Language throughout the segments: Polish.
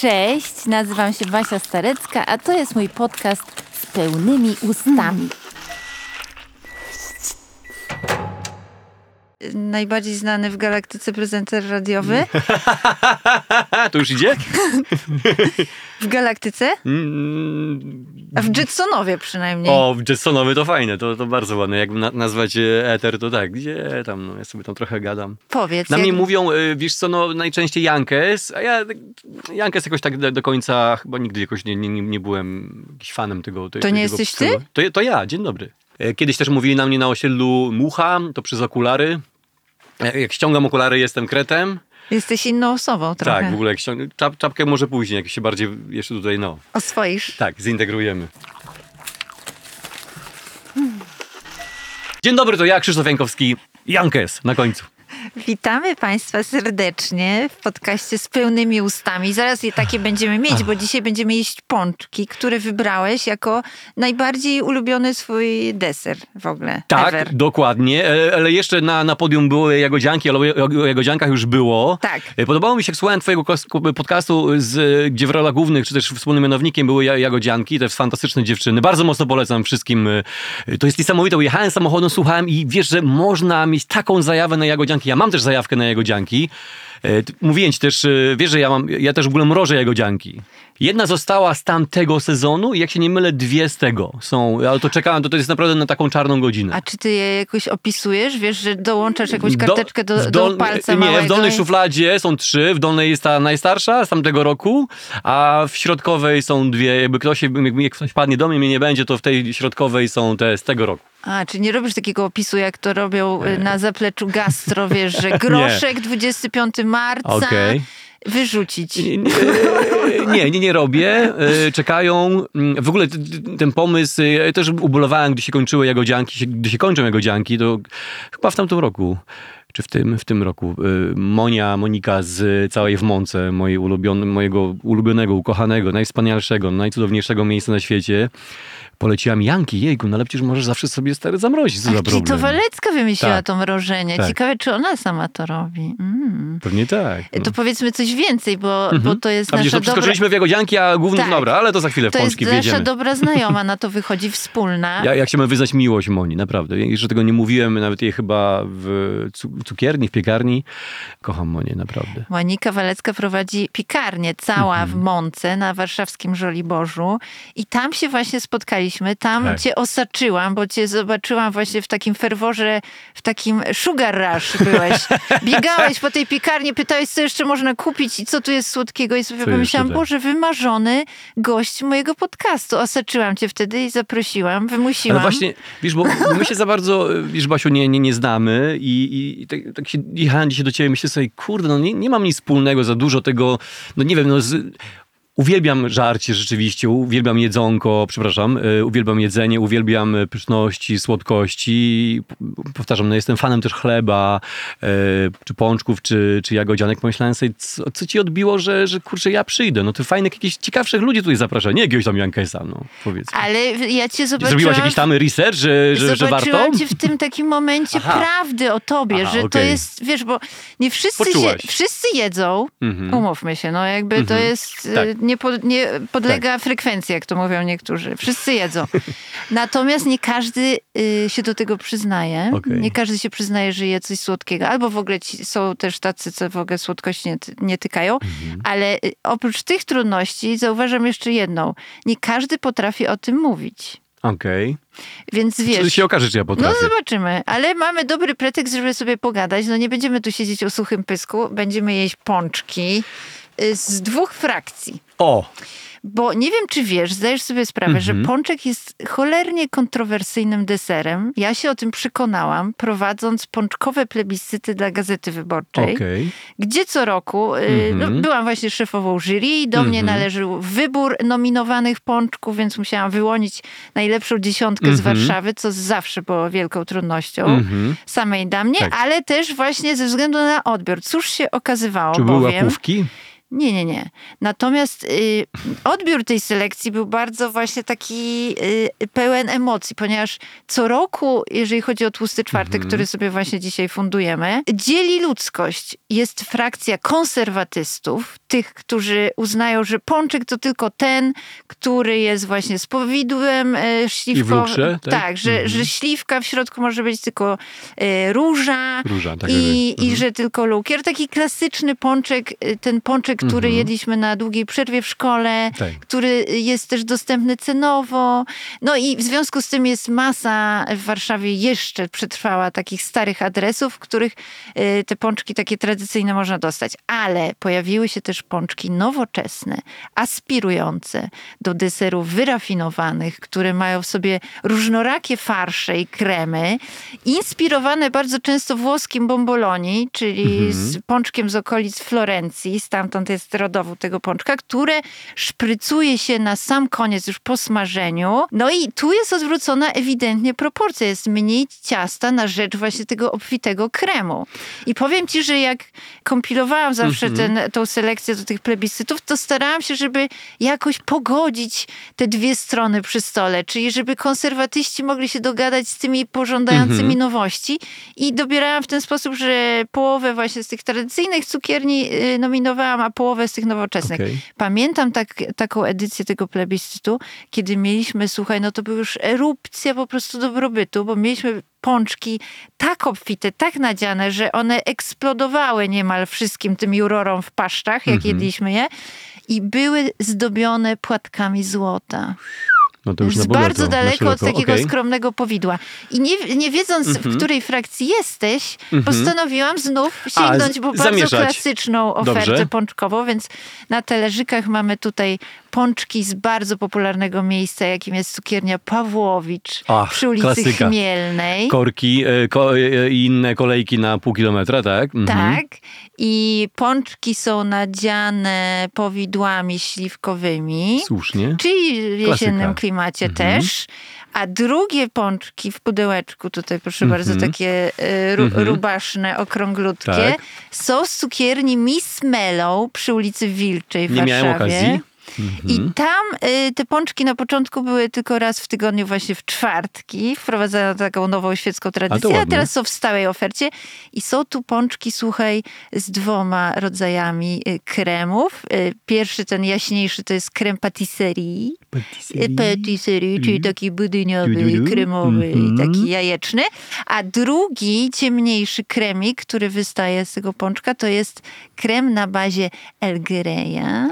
Cześć, nazywam się Basia Starecka, a to jest mój podcast z pełnymi ustami. Najbardziej znany w galaktyce prezenter radiowy. To już idzie? W galaktyce? Mm, A w Jetsonowie przynajmniej. O, Jetsonowy to fajne, to, to bardzo ładne. Jakby na, nazwać e, Ether, to tak, gdzie tam, no, ja sobie tam trochę gadam. Powiedz. Na jak- mnie mówią, e, wiesz co, no najczęściej Jankes, a ja Jankes jakoś tak do, do końca, chyba nigdy jakoś nie, nie, nie nie byłem fanem tego. te- To nie tego jesteś ty? To, to ja, dzień dobry. E, Kiedyś też mówili na mnie na osiedlu mucha, to przez okulary. Jak ściągam okulary, jestem kretem. Jesteś inną osobą trochę. Tak, w ogóle czap, czapkę może później, jak się bardziej jeszcze tutaj, no, Oswoisz. tak, zintegrujemy. Dzień dobry, to ja, Krzysztof Jankowski, Jankes na końcu. Witamy Państwa serdecznie w podcaście z pełnymi ustami. Zaraz je takie będziemy mieć, bo dzisiaj będziemy jeść pączki, które wybrałeś jako najbardziej ulubiony swój deser w ogóle. Tak, Ever. dokładnie, e, ale jeszcze na, na podium były jagodzianki, ale o, jagodziankach już było. Tak. E, Podobało mi się, jak słuchałem twojego podcastu, z, gdzie w rolach głównych, czy też wspólnym mianownikiem były ja- jagodzianki, te fantastyczne dziewczyny. Bardzo mocno polecam wszystkim. e, To jest niesamowite, jechałem samochodem, słuchałem i wiesz, że można mieć taką zajawę na jagodzianki. Ja mam też zajawkę na jagodzianki. E, Mówiłem ci też, e, wiesz, że ja mam, ja też w ogóle mrożę jagodzianki. Jedna została z tamtego sezonu i jak się nie mylę, dwie z tego są. Ale to czekałem, to, to jest naprawdę na taką czarną godzinę. A czy ty je jakoś opisujesz? Wiesz, że dołączasz jakąś Do- karteczkę do, do dol- palca Nie, małego? w dolnej szufladzie są trzy, w dolnej jest ta najstarsza z tamtego roku, a w środkowej są dwie. Jakby ktoś, jakby jak ktoś padnie do mnie, mnie nie będzie, to w tej środkowej są te z tego roku. A, czy nie robisz takiego opisu, jak to robią y, na zapleczu gastro, wiesz, że groszek 25 marca Okej. wyrzucić. Nie, nie, nie, robię. E, Czekają. Mm, W ogóle ten pomysł, e, ja też ubolewałem, gdy się kończyły jagodzianki, gdy się kończą jagodzianki, to chyba w tamtym roku. Czy w tym, w tym roku. Monia, Monika z całej w Mące, mojej ulubione, mojego ulubionego, ukochanego, najwspanialszego, najcudowniejszego miejsca na świecie, poleciła mi Janki, jejku, no ale przecież możesz zawsze sobie stary zamrozić, co za Ach, czyli problem. to Walecka wymyśliła Tak. to mrożenie. Tak. Ciekawe, czy ona sama to robi. Mm. Pewnie tak. no. To powiedzmy coś więcej, bo, bo to jest A widzisz, nasza to dobra... przeskoczyliśmy w jagodzianki, a główny, Tak. dobra, ale to za chwilę w To jest nasza dobra znajoma, na to wychodzi wspólna. Ja, ja chciałbym wyznać miłość Moni, naprawdę. Ja Jeszcze tego nie mówiłem, nawet jej chyba w cu- cukierni, w piekarni. Kocham Monię, naprawdę. Monika Walecka prowadzi piekarnię cała Mhm. w Mące na warszawskim Żoliborzu i tam się właśnie spotkaliśmy, tam Tak. cię osaczyłam, bo cię zobaczyłam właśnie w takim ferworze, w takim sugar rush byłeś. Biegałeś po tej piekarni, pytałeś, co jeszcze można kupić i co tu jest słodkiego i sobie Co pomyślałam, tak. Boże, wymarzony gość mojego podcastu. Osaczyłam cię wtedy i zaprosiłam, wymusiłam. Ale właśnie, wiesz, bo my się za bardzo, wiesz, Basiu, nie, nie, nie znamy i, i, i tak, tak się jechałem dzisiaj do ciebie myślę sobie, kurde, no nie, nie mam nic wspólnego, za dużo tego, no nie wiem, no z, Uwielbiam żarcie rzeczywiście, uwielbiam jedzonko, przepraszam, y, uwielbiam jedzenie, uwielbiam y, pyszności, słodkości. Powtarzam, no jestem fanem też chleba, y, czy pączków, czy, czy jagodzianek. Pomyślałem sobie, co, co ci odbiło, że, że kurczę, ja przyjdę. No ty fajnych, jakichś ciekawszych ludzi tutaj zaprasza, nie jakiegoś tam Jankesa, no powiedz. Ale ja cię zobaczyłam... Zrobiłaś jakiś tam research, że, że, że warto? Zobaczyłam cię w tym takim momencie Aha. prawdy o tobie, Aha, że to okej. jest, wiesz, bo nie wszyscy się, wszyscy jedzą, Mhm. umówmy się, no jakby to Mhm. jest, Tak. Nie, po, nie podlega frekwencji, jak to mówią niektórzy. Wszyscy jedzą. Natomiast nie każdy y, się do tego przyznaje. Okej. Nie każdy się przyznaje, że je coś słodkiego. Albo w ogóle ci, są też tacy, co w ogóle słodkości nie, nie tykają. Mhm. Ale y, oprócz tych trudności zauważam jeszcze jedną. Nie każdy potrafi o tym mówić. Okej. Więc To wiesz... się okaże, czy ja No potrafię. zobaczymy, ale mamy dobry pretekst, żeby sobie pogadać. No nie będziemy tu siedzieć o suchym pysku, będziemy jeść pączki z dwóch frakcji. O! Bo nie wiem, czy wiesz, zdajesz sobie sprawę, że Mhm. pączek jest cholernie kontrowersyjnym deserem. Ja się o tym przekonałam, prowadząc pączkowe plebiscyty dla Gazety Wyborczej, Okej. gdzie co roku y, Mhm. no, byłam właśnie szefową jury i do mnie Mhm. należył wybór nominowanych pączków, więc musiałam wyłonić najlepszą dziesiątkę z Mhm. Warszawy, co zawsze było wielką trudnością Mhm. samej dla mnie, Tak. ale też właśnie ze względu na odbiór. Cóż się okazywało, Czy były bowiem... łapówki? Nie, nie, nie. Natomiast y, odbiór tej selekcji był bardzo właśnie taki y, pełen emocji, ponieważ co roku, jeżeli chodzi o Tłusty Czwartek, Mhm. który sobie właśnie dzisiaj fundujemy, dzieli ludzkość. Jest frakcja konserwatystów, tych, którzy uznają, że pączek to tylko ten, który jest właśnie z powidłem y, śliwkowym. lukrze, tak? tak, że, Mhm. że śliwka w środku może być tylko y, róża, Róża, tak. i, jakby. I że tylko lukier. Taki klasyczny pączek, y, ten pączek, który Mhm. jedliśmy na długiej przerwie w szkole, Tak. który jest też dostępny cenowo. No i w związku z tym jest masa w Warszawie jeszcze przetrwała takich starych adresów, w których y, te pączki takie tradycyjne można dostać. Ale pojawiły się też pączki nowoczesne, aspirujące do deserów wyrafinowanych, które mają w sobie różnorakie farsze i kremy, inspirowane bardzo często włoskim bomboloni, czyli Mhm. z pączkiem z okolic Florencji, stamtąd jest rodowód tego pączka, które szprycuje się na sam koniec już po smażeniu. No i tu jest odwrócona ewidentnie proporcja. Jest mniej ciasta na rzecz właśnie tego obfitego kremu. I powiem ci, że jak kompilowałam zawsze ten, tą selekcję do tych plebiscytów, to starałam się, żeby jakoś pogodzić te dwie strony przy stole, czyli żeby konserwatyści mogli się dogadać z tymi pożądającymi Mhm. nowości i dobierałam w ten sposób, że połowę właśnie z tych tradycyjnych cukierni y, nominowałam, a połowę z tych nowoczesnych. Okej. Pamiętam tak, taką edycję tego plebiscytu, kiedy mieliśmy, słuchaj, no to była już erupcja po prostu dobrobytu, bo mieliśmy pączki tak obfite, tak nadziane, że one eksplodowały niemal wszystkim tym jurorom w paszczach, jak Mhm. jedliśmy je. I były zdobione płatkami złota. No to już bardzo daleko od takiego Okej. skromnego powidła. I nie, nie wiedząc, Mhm. w której frakcji jesteś, Mhm. postanowiłam znów sięgnąć z- po bardzo zamieszać. klasyczną ofertę Dobrze. pączkową, więc na talerzykach mamy tutaj pączki z bardzo popularnego miejsca, jakim jest cukiernia Pawłowicz Ach, przy ulicy klasyka. Chmielnej. Korki e, ko, e, i inne kolejki na pół kilometra, tak? Mhm. Tak. I pączki są nadziane powidłami śliwkowymi. Słusznie. Czyli w jesiennym Klasyka. klimacie Mhm. też. A drugie pączki w pudełeczku, tutaj proszę Mhm. bardzo, takie e, ru, Mhm. rubaszne, okrąglutkie, Tak. są z cukierni Miss Mellow przy ulicy Wilczej w Nie Warszawie. miałem okazji. I Mhm. tam y, te pączki na początku były tylko raz w tygodniu, właśnie w czwartki. Wprowadzono taką nową świecką tradycję, a, ładnie. teraz są w stałej ofercie. I są tu pączki, słuchaj, z dwoma rodzajami y, kremów. Y, Pierwszy, ten jaśniejszy, to jest krem patisserie. Y, Patisserie, czyli taki budyniowy, kremowy i Mhm. taki jajeczny. A drugi, ciemniejszy kremik, który wystaje z tego pączka, to jest krem na bazie El Greya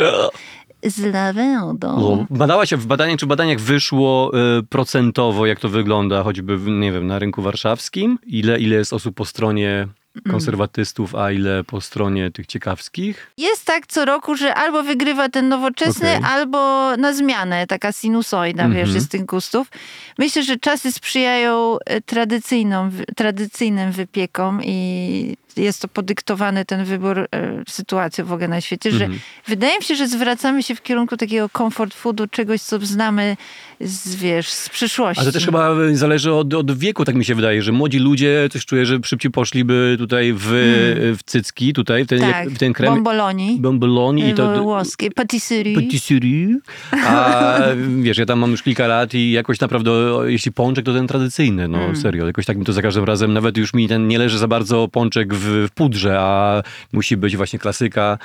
z lawendą. No, Badała się w badaniach, czy w badaniach wyszło e, procentowo, jak to wygląda, choćby, nie wiem, na rynku warszawskim? Ile, ile jest osób po stronie konserwatystów, a ile po stronie tych ciekawskich? Jest tak co roku, że albo wygrywa ten nowoczesny, Okej. albo na zmianę, taka sinusoida, Mhm. wiesz, jest tych gustów. Myślę, że czasy sprzyjają e, tradycyjną, tradycyjnym wypiekom i jest to podyktowane ten wybór e, sytuacją w ogóle na świecie, że Mhm. wydaje mi się, że zwracamy się w kierunku takiego comfort foodu, czegoś, co znamy z, wiesz, z przyszłości. A to też chyba zależy od, od wieku, tak mi się wydaje, że młodzi ludzie coś czuję, że szybciej poszliby tutaj w, w cycki, tutaj, w ten, tak, w ten krem. bomboloni, Bomboloni i to... włoskie, patisserie. Patisserie. A wiesz, ja tam mam już kilka lat i jakoś naprawdę, jeśli pączek, to ten tradycyjny, no Mm. serio. Jakoś tak mi to za każdym razem, nawet już mi ten nie leży za bardzo pączek w, w pudrze, a musi być właśnie klasyka,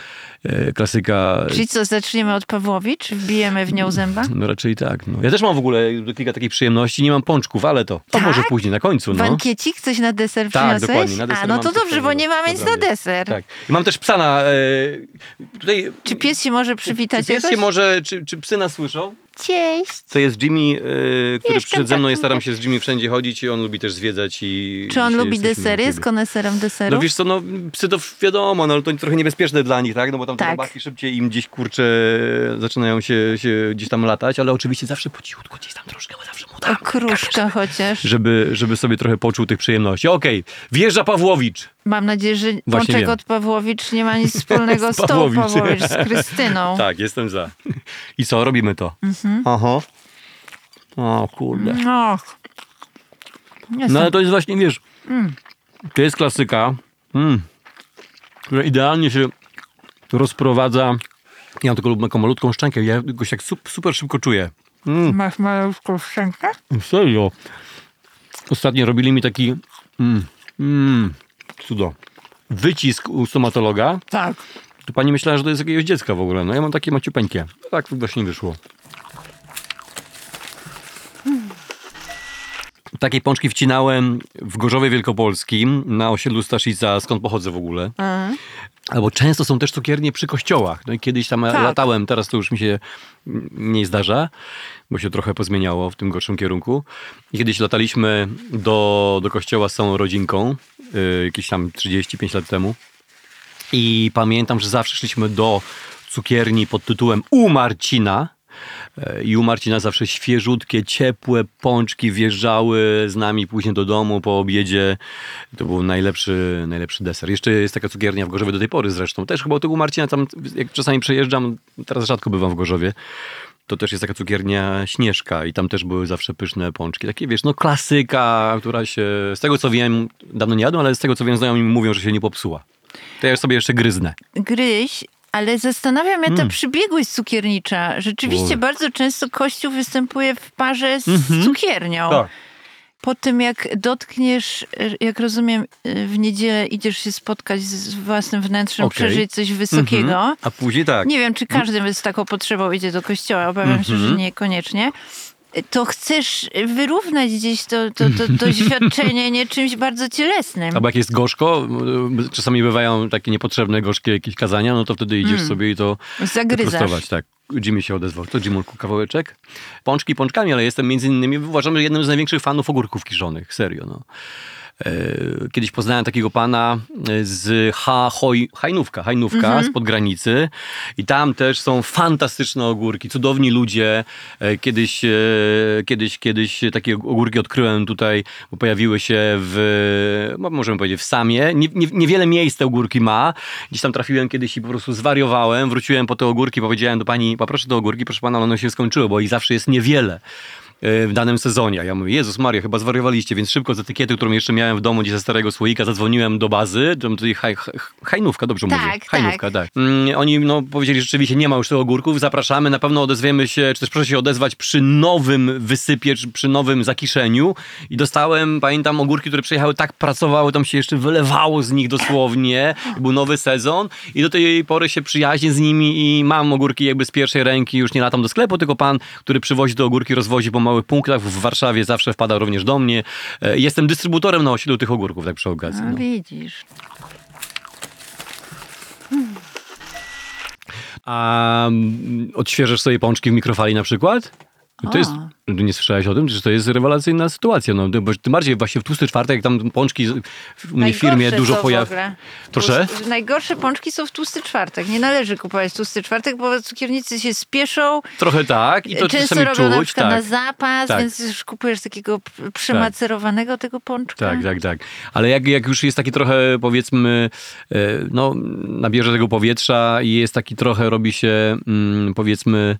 e, klasyka... Czyli co, zaczniemy od Pawłowicz? Wbijemy w nią zęba? No raczej tak. No. Ja też mam w ogóle kilka takich przyjemności, nie mam pączków, ale to, to Tak? może później, na końcu. No. Bankiecik? Coś na deser Tak, przyniosłeś? dokładnie, na deser A, no to dobrze, bo nie mamy nic na deser. Tak. I mam też psa na... E, tutaj... Czy pies się może przywitać Czy pies się jakoś? może, czy, czy psy nas słyszą? Cześć! To jest Jimmy, e, który Jestem przyszedł ze mną i takim- staram się z Jimmy wszędzie chodzić i on lubi też zwiedzać i... Czy on lubi desery? Jest koneserem deseru? No wiesz co, no psy to wiadomo, no ale to trochę niebezpieczne dla nich, tak? No bo tam te Tak. robaki szybciej im gdzieś, kurczę, zaczynają się, się gdzieś tam latać, ale oczywiście zawsze po cichutku, gdzieś tam troszkę, bo zawsze mu o dam, kruszka chociaż. żeby, żeby sobie trochę poczuł tych przyjemności. Okej, wjeżdża Pawłowicz. Mam nadzieję, że Właśnie Pączek Pawłowicz nie ma nic wspólnego Z z tą Pawłowicz. Z Krystyną. Tak, jestem za. I co, robimy to? Mhm. Aha. O kurde. Och. Jestem. No ale to jest właśnie, wiesz, Mm. to jest klasyka, mm, która idealnie się rozprowadza Ja mam taką, taką malutką szczękę, ja go się tak sup- super szybko czuję. Mm, Masz malutką szczękę? serio. Ostatnio robili mi taki mm, mm, cudo. Wycisk u stomatologa. Tak. To pani myślała, że to jest jakiegoś dziecka w ogóle. No ja mam takie maciupeńkie. Tak właśnie wyszło. Takiej pączki wcinałem w Gorzowie Wielkopolskim na osiedlu Staszica, skąd pochodzę w ogóle. Mhm. Albo często są też cukiernie przy kościołach. No i kiedyś tam Tak. latałem, teraz to już mi się nie zdarza, bo się trochę pozmieniało w tym gorszym kierunku. I kiedyś lataliśmy do, do kościoła z całą rodzinką, yy, jakieś tam 35 lat temu. I pamiętam, że zawsze szliśmy do cukierni pod tytułem U Marcina. I u Marcina zawsze świeżutkie, ciepłe pączki wjeżdżały z nami później do domu po obiedzie. To był najlepszy, najlepszy deser. Jeszcze jest taka cukiernia w Gorzowie do tej pory zresztą. Też chyba od tego u Marcina tam, jak czasami przejeżdżam, teraz rzadko bywam w Gorzowie, to też jest taka cukiernia Śnieżka i tam też były zawsze pyszne pączki. Takie, wiesz, no klasyka, która się, z tego co wiem, dawno nie jadłem, ale z tego co wiem, znajomi mi mówią, że się nie popsuła. To ja sobie jeszcze gryznę. Gryź, ale zastanawiam mnie ta Mm. przybiegłość cukiernicza. Rzeczywiście bardzo często kościół występuje w parze z Mhm. cukiernią. Tak. Po tym jak dotkniesz, jak rozumiem, w niedzielę idziesz się spotkać z własnym wnętrzem, Okej. przeżyć coś wysokiego. Mhm. A później tak. Nie wiem, czy każdy z taką potrzebą idzie do kościoła, obawiam się, Mhm. że niekoniecznie. To chcesz wyrównać gdzieś to, to, to doświadczenie nie czymś bardzo cielesnym. Albo jak jest gorzko, y, czasami bywają takie niepotrzebne gorzkie jakieś kazania, no to wtedy idziesz sobie i to Zagryzasz. Tak. Jimmy się odezwał. To Jimulku kawałeczek? Pączki pączkami, ale jestem między innymi, uważam, że jednym z największych fanów ogórków kiszonych. Serio, no. E, Kiedyś poznałem takiego pana e, z ha, hoj, Hajnówka, Hajnówka z podgranicy i tam też są fantastyczne ogórki, cudowni ludzie. E, Kiedyś, kiedyś, kiedyś takie ogórki odkryłem tutaj, bo pojawiły się w, mo- możemy powiedzieć, w Samie. Nie, nie, niewiele miejsc te ogórki ma. Gdzieś tam trafiłem kiedyś i po prostu zwariowałem. Wróciłem po te ogórki, powiedziałem do pani, poproszę te ogórki, proszę pana, one się skończyły, bo ich zawsze jest niewiele w danym sezonie. A ja mówię, Jezus Maria, chyba zwariowaliście, więc szybko z etykiety, którą jeszcze miałem w domu gdzieś ze starego słoika, zadzwoniłem do bazy, tam tutaj haj, haj, hajnówka, dobrze Tak, mówię? tak. Hajnówka, tak. Mm, oni no, powiedzieli, że rzeczywiście nie ma już tych ogórków, zapraszamy, na pewno odezwiemy się, czy też proszę się odezwać przy nowym wysypie, czy przy nowym zakiszeniu i dostałem, pamiętam, ogórki, które przyjechały, tak pracowały, tam się jeszcze wylewało z nich dosłownie, był nowy sezon i do tej pory się przyjaźnię z nimi i mam ogórki jakby z pierwszej ręki, już nie latam do sklepu, tylko pan, który przywozi te ogórki, rozwozi po małych punktach w Warszawie, zawsze wpada również do mnie. E, Jestem dystrybutorem na osiedlu tych ogórków, tak przy okazji. A No. widzisz. A mm, odświeżasz sobie pączki w mikrofali na przykład? To O. jest, nie słyszałeś o tym, że to jest rewelacyjna sytuacja. No, bo tym bardziej właśnie w tłusty czwartek, jak tam pączki w mnie w firmie dużo są w pojawi. ogóle. Proszę? Tłust- Najgorsze pączki są w tłusty czwartek. Nie należy kupować tłusty czwartek, bo cukiernicy się spieszą. Trochę tak i to Często czasami robią na czuć. przykład Tak. na zapas, Tak. więc już kupujesz takiego p- przemacerowanego tego pączka. Tak, tak, tak. Ale jak, jak już jest taki trochę, powiedzmy, e, no, nabierze tego powietrza i jest taki trochę, robi się, mm, powiedzmy,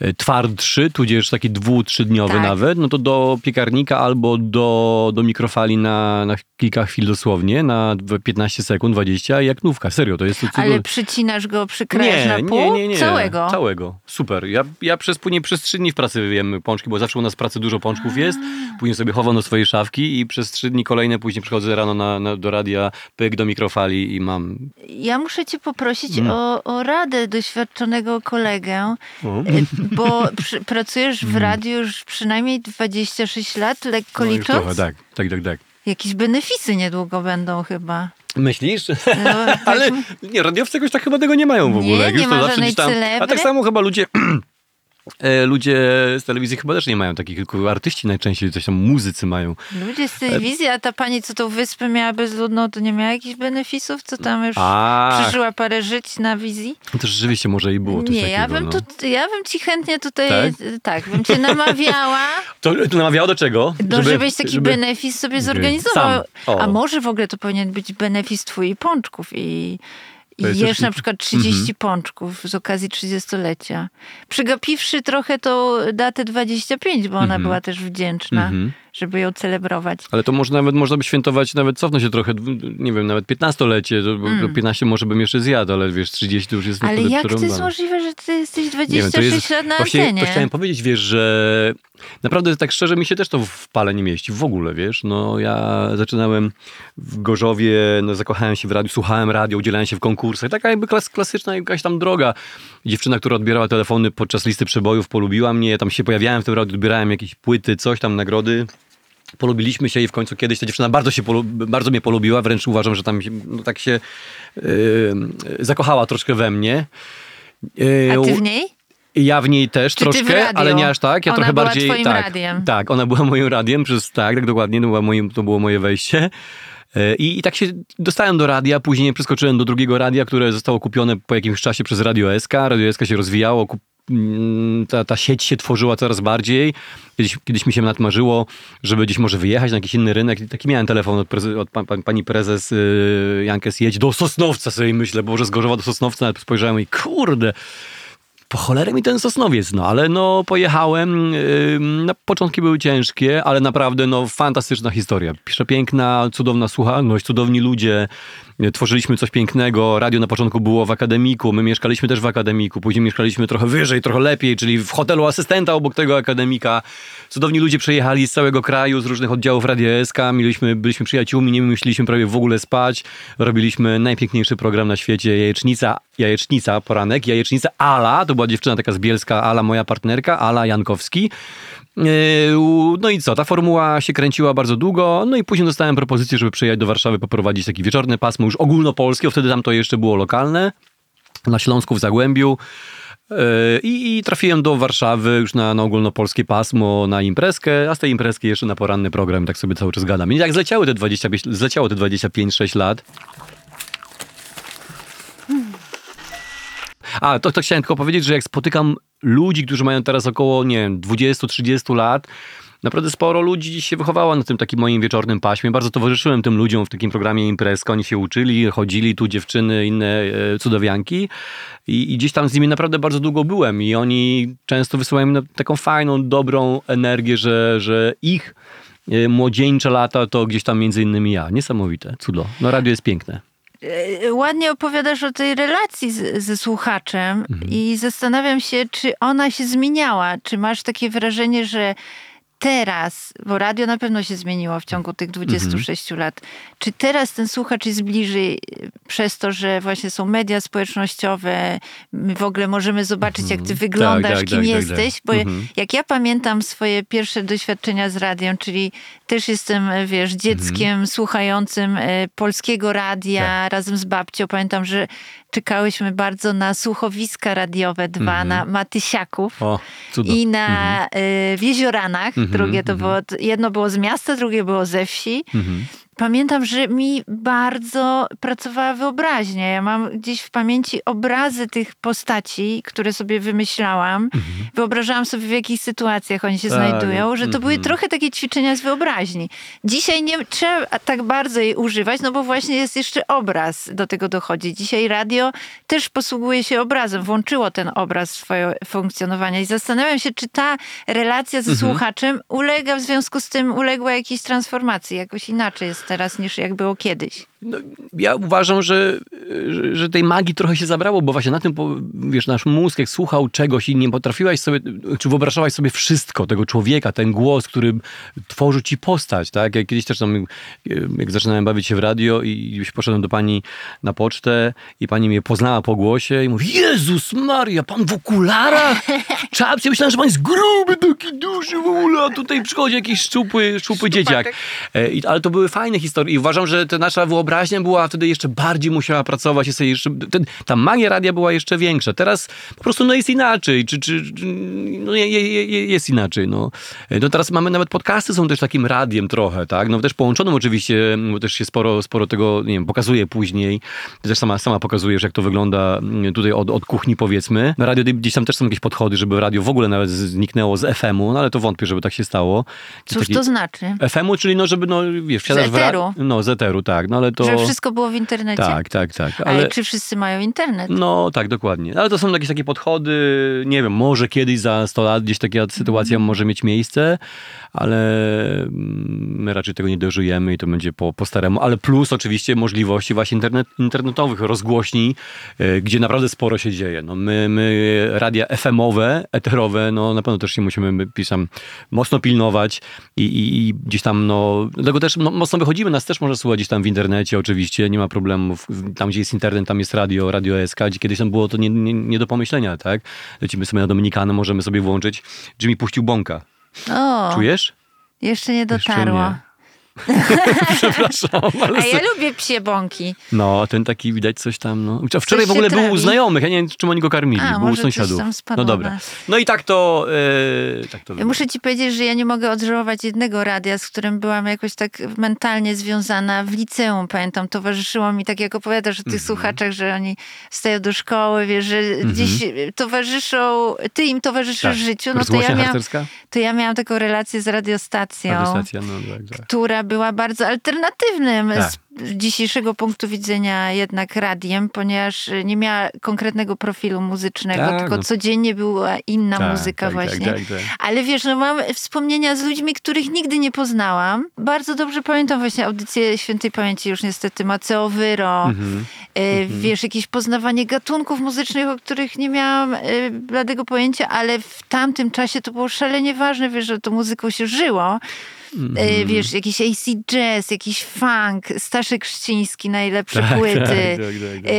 e, twardszy, tudzież taki dwu, trzydniowy Tak. nawet, no to do piekarnika albo do, do mikrofali na, na kilka chwil dosłownie, na dwa- 15 sekund, 20 i jak nówka. Serio, to jest... To, Ale przycinasz go, przykrajasz na pół? nie, nie, nie. Całego? Całego. Super. Ja, ja przez, później przez trzy dni w pracy jem pączki, bo zawsze u nas w pracy dużo pączków jest. Później sobie chowam do swojej szafki i przez trzy dni kolejne później przychodzę rano na, na, do radia, pyk do mikrofali i mam... Ja muszę cię poprosić Mm. o, o radę doświadczonego kolegę, O. e, bo przy, pracujesz w radiu już przynajmniej 26 lat, lekko. No już licząc. trochę, tak. Tak, tak, tak. Jakieś benefisy niedługo będą chyba. Myślisz? No, tak Ale nie, radiowcy jakoś tak chyba tego nie mają w Nie, ogóle. Jak nie już ma to zawsze żadnej gdzieś tam, A tak samo chyba ludzie... e, Ludzie z telewizji chyba też nie mają takich, tylko artyści najczęściej coś tam muzycy mają. Ludzie z telewizji, a ta pani, co tą wyspę miała bezludną, to nie miała jakichś benefisów? Co tam już A, przeżyła parę żyć na wizji? to rzeczywiście może i było coś nie, takiego. ja bym, no. tu, ja bym ci chętnie tutaj, Tak? tak, bym cię namawiała, To, to namawiało do czego? do, żebyś taki benefis sobie zorganizował. A może w ogóle to powinien być benefis twój pączków i To jest jesz też- na przykład 30 Mhm. pączków z okazji 30-lecia. Przegapiwszy trochę tą datę 25, bo ona Mhm. była też wdzięczna. Mhm. Żeby ją celebrować. Ale to może nawet można by świętować, nawet cofnąć się trochę, nie wiem, nawet 15-lecie, to, bo 15 może bym jeszcze zjadł, ale wiesz, 30 to już jest Mm. Ale jak to jest możliwe, że ty jesteś Nie 26 wiem, jest, lat na właśnie antenie? to chciałem powiedzieć, wiesz, że naprawdę tak szczerze mi się też to w pale nie mieści, w ogóle, wiesz, no ja zaczynałem w Gorzowie, no zakochałem się w radiu, słuchałem radio, udzielałem się w konkursach, taka jakby klas, klasyczna jakaś tam droga. Dziewczyna, która odbierała telefony podczas listy przebojów, polubiła mnie, tam się pojawiałem w tym radiu, odbierałem jakieś płyty, coś tam, nagrody. Polubiliśmy się i w końcu kiedyś ta dziewczyna bardzo, się bardzo mnie polubiła, wręcz uważam, że tam się, no, tak się yy, zakochała troszkę we mnie. Yy, A ty w niej? i Ja w niej też Czy troszkę, ale nie aż tak. Ja Ona trochę była bardziej. twoim tak, radiem. Tak, ona była moim radiem przez tak, tak dokładnie, to, była moim, to było moje wejście. E, I, I tak się dostałem do radia, później przeskoczyłem do drugiego radia, które zostało kupione po jakimś czasie przez Radio SK. Radio SK się rozwijało, kup, ta, ta sieć się tworzyła coraz bardziej. Kiedyś, kiedyś mi się nawet marzyło, żeby gdzieś może wyjechać na jakiś inny rynek. Taki miałem telefon od, od pa, pa, pani prezes yy, Jankes, jedź do Sosnowca sobie myślę, bo może z Gorzowa do Sosnowca, spojrzałem i kurde, po cholerę mi ten Sosnowiec, no ale no pojechałem, yy, na początki były ciężkie, ale naprawdę no fantastyczna historia. Przepiękna, cudowna słuchalność, cudowni ludzie, tworzyliśmy coś pięknego, radio na początku było w akademiku, my mieszkaliśmy też w akademiku, później mieszkaliśmy trochę wyżej, trochę lepiej, czyli w hotelu asystenta obok tego akademika. Cudowni ludzie przyjechali z całego kraju, z różnych oddziałów Radia SK, mieliśmy, byliśmy przyjaciółmi, nie myśleliśmy prawie w ogóle spać, robiliśmy najpiękniejszy program na świecie, Jajecznica, Jajecznica, poranek, Jajecznica Ala, to była dziewczyna taka z Bielska, Ala, moja partnerka, Ala Jankowski. Yy, No i co, ta formuła się kręciła bardzo długo, no i później dostałem propozycję, żeby przyjechać do Warszawy, poprowadzić takie wieczorne pasmo już ogólnopolskie, wtedy tam to jeszcze było lokalne, na Śląsku w Zagłębiu. Yy, I, I trafiłem do Warszawy już na, na ogólnopolskie pasmo, na imprezkę, a z tej imprezki jeszcze na poranny program, tak sobie cały czas gadam. I jak zleciały te 25, zleciało te 25-6 lat. A, to, to chciałem tylko powiedzieć, że jak spotykam ludzi, którzy mają teraz około, nie wiem, 20-30 lat, naprawdę sporo ludzi się wychowało na tym takim moim wieczornym paśmie. Bardzo towarzyszyłem tym ludziom w takim programie imprezka. Oni się uczyli, chodzili, tu dziewczyny, inne e, cudowianki. I, I gdzieś tam z nimi naprawdę bardzo długo byłem. I oni często wysyłają mi taką fajną, dobrą energię, że, że ich e, młodzieńcze lata to gdzieś tam między innymi ja. Niesamowite, cudo. No radio jest piękne. E, Ładnie opowiadasz o tej relacji z, ze słuchaczem i zastanawiam się, czy ona się zmieniała. Czy masz takie wrażenie, że teraz, bo radio na pewno się zmieniło w ciągu tych 26 lat, czy teraz ten słuchacz jest bliżej e, przez to, że właśnie są media społecznościowe, my w ogóle możemy zobaczyć, jak ty wyglądasz, tak, kim tak, tak, tak. jesteś, bo Mhm. jak ja pamiętam swoje pierwsze doświadczenia z radiem, czyli też jestem, e, wiesz, dzieckiem słuchającym e, polskiego radia Tak. razem z babcią. Pamiętam, że czekałyśmy bardzo na słuchowiska radiowe dwa, Mhm. na Matysiaków. O. I na e, w Jezioranach, Mhm, drugie to mhm. było, jedno było z miasta, drugie było ze wsi. Mhm. Pamiętam, że mi bardzo pracowała wyobraźnia. Ja mam gdzieś w pamięci obrazy tych postaci, które sobie wymyślałam. Wyobrażałam sobie, w jakich sytuacjach oni się Mhm. Tak. znajdują, że to były Mhm. trochę takie ćwiczenia z wyobraźni. Dzisiaj nie trzeba tak bardzo jej używać, no bo właśnie jest jeszcze obraz, do tego dochodzi. Dzisiaj radio też posługuje się obrazem, włączyło ten obraz w swoje funkcjonowanie i zastanawiam się, czy ta relacja ze Mhm. słuchaczem ulega w związku z tym, uległa jakiejś transformacji, jakoś inaczej jest teraz niż jak było kiedyś. No, ja uważam, że, że, że tej magii trochę się zabrało, bo właśnie na tym, wiesz, nasz mózg jak słuchał czegoś i nie potrafiłaś sobie, czy wyobrażałaś sobie wszystko, tego człowieka, ten głos, który tworzył ci postać, tak? Jak kiedyś też tam, jak zaczynałem bawić się w radio i już poszedłem do pani na pocztę i pani mnie poznała po głosie i mówi, Jezus Maria, pan w okularach? W czapce? Myślałem, że pan jest gruby, taki duży w ogóle, a tutaj przychodzi jakiś szczupły, szczupły dzieciak. E, I, ale to były fajne historie i uważam, że ta nasza wyobraźnia była wtedy jeszcze bardziej musiała pracować. Jest jeszcze, ten, ta magia radia była jeszcze większa. Teraz po prostu no jest inaczej. Czy, czy, no je, je, je, jest inaczej. No. No teraz mamy nawet podcasty są też takim radiem trochę, tak? No też połączonym oczywiście, bo też się sporo, sporo tego, nie wiem, pokazuje później. Ty też sama, sama pokazujesz, jak to wygląda mm, tutaj od, od kuchni powiedzmy. Na radio gdzieś tam też są jakieś podchody, żeby radio w ogóle nawet zniknęło z FM-u, no ale to wątpię, żeby tak się stało. Cóż Taki- to znaczy? FM-u, czyli no, żeby, no, wiesz, wsiadasz w eteru. No, z eteru, tak. No, ale to... Że wszystko było w internecie? Tak, tak, tak. Ale... ale czy wszyscy mają internet? No, tak, dokładnie. Ale to są jakieś takie podchody, nie wiem, może kiedyś za 100 lat gdzieś taka sytuacja mm. może mieć miejsce, ale my raczej tego nie dożyjemy i to będzie po, po staremu. Ale plus oczywiście możliwości właśnie internet, internetowych, rozgłośni, yy, gdzie naprawdę sporo się dzieje. No, my, my radia FM-owe, eterowe, no na pewno też się musimy, pisam, mocno pilnować i, i, i gdzieś tam, no, dlatego też no, mocno wychodzimy, nas też może słuchać gdzieś tam w internecie oczywiście, nie ma problemów. Tam, gdzie jest internet, tam jest radio, radio SK, gdzie kiedyś tam było to nie, nie, nie do pomyślenia, tak? Lecimy sobie na Dominikanę, możemy sobie włączyć. Jimmy puścił bąka. O, Czujesz? Jeszcze nie dotarło. Przepraszam. Ale A ja lubię psie bąki. No, ten taki widać coś tam. No. Wczoraj w ogóle trawi. był u znajomych. Ja nie wiem, czym oni go karmili. A, był u sąsiadów. no dobra. No i tak to. Yy, tak to muszę ci powiedzieć, że ja nie mogę odżałować jednego radia, z którym byłam jakoś tak mentalnie związana w liceum. Pamiętam, towarzyszyło mi, tak jak opowiadasz o tych mm -hmm. słuchaczach, że oni stają do szkoły, wiesz, że mm -hmm. gdzieś towarzyszą, ty im towarzyszysz tak. w życiu. No to ja, miałam, to ja miałam taką relację z radiostacją, Radiostacja, no, tak, tak. która była bardzo alternatywnym tak. z dzisiejszego punktu widzenia jednak radiem, ponieważ nie miała konkretnego profilu muzycznego, tak, tylko no. codziennie była inna tak, muzyka tak, tak właśnie. Tak, Ale wiesz, no mam wspomnienia z ludźmi, których nigdy nie poznałam. Bardzo dobrze pamiętam właśnie audycję Świętej Pamięci już niestety Maceo Wyro. Mhm. E, mhm. Wiesz, jakieś poznawanie gatunków muzycznych, o których nie miałam e, bladego pojęcia, ale w tamtym czasie to było szalenie ważne, wiesz, że to muzyką się żyło. Mm. Wiesz, jakiś AC Jazz, jakiś funk, Staszek Szczyński, najlepsze tak, płyty. Tak, tak, tak, tak.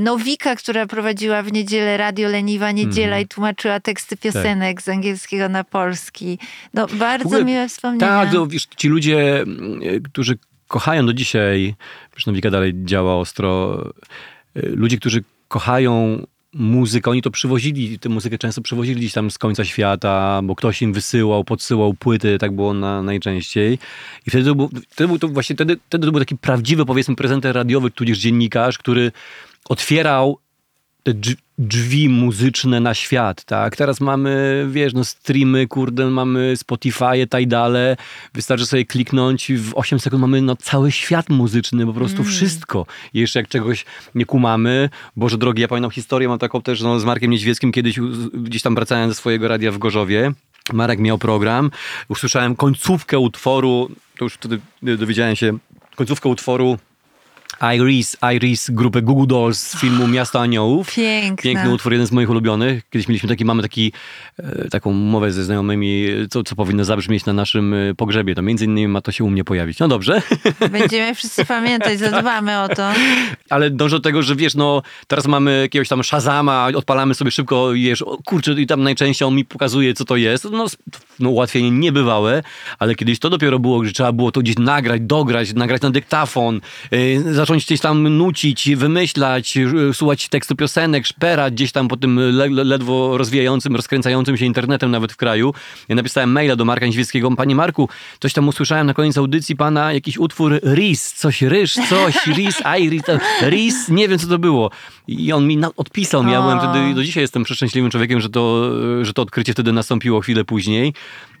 Nowika, która prowadziła w niedzielę Radio Leniwa Niedziela mm. i tłumaczyła teksty piosenek tak. z angielskiego na polski. No, bardzo ogóle, miłe wspomnienia. Tak, no, wiesz, ci ludzie, którzy kochają do dzisiaj, Nowika dalej działa ostro, ludzie, którzy kochają muzykę, oni to przywozili, tę muzykę często przywozili gdzieś tam z końca świata, bo ktoś im wysyłał, podsyłał płyty, tak było na, najczęściej. I wtedy to był, wtedy był to właśnie, wtedy, wtedy to był taki prawdziwy, powiedzmy, prezenter radiowy, tudzież dziennikarz, który otwierał te drzwi muzyczne na świat, tak? Teraz mamy, wiesz, no streamy, kurde, mamy Spotify, Tidale, wystarczy sobie kliknąć i w 8 sekund mamy no cały świat muzyczny, po prostu mm. wszystko. I jeszcze jak czegoś nie kumamy, Boże drogi, ja pamiętam historię, mam taką też no, z Markiem Niedźwieckim, kiedyś gdzieś tam wracając ze swojego radia w Gorzowie, Marek miał program, usłyszałem końcówkę utworu, to już wtedy dowiedziałem się, końcówkę utworu Iris, Iris grupę Google Dolls z filmu Miasto Aniołów. Piękne. Piękny utwór, jeden z moich ulubionych. Kiedyś mieliśmy taki, mamy taki, e, taką mowę ze znajomymi, co, co powinno zabrzmieć na naszym e, pogrzebie. To między innymi ma to się u mnie pojawić. No dobrze. Będziemy wszyscy pamiętać, zadbamy o to. Ale dążę do tego, że wiesz, no teraz mamy jakiegoś tam Shazama, odpalamy sobie szybko, wiesz, o, kurczę, i tam najczęściej on mi pokazuje, co to jest. No, no ułatwienie niebywałe, ale kiedyś to dopiero było, że trzeba było to gdzieś nagrać, dograć, nagrać na dyktafon, yy, zacząć zacząć gdzieś tam nucić, wymyślać, słuchać tekstu piosenek, szperać gdzieś tam po tym le ledwo rozwijającym, rozkręcającym się internetem nawet w kraju. Ja napisałem maila do Marka Niźwieckiego. Panie Marku, coś tam usłyszałem na koniec audycji pana, jakiś utwór RIS, coś ryż, coś, RIS, Iris, RIS, nie wiem co to było. I on mi odpisał, ja byłem wtedy, do dzisiaj jestem przeszczęśliwym człowiekiem, że to, że to odkrycie wtedy nastąpiło chwilę później.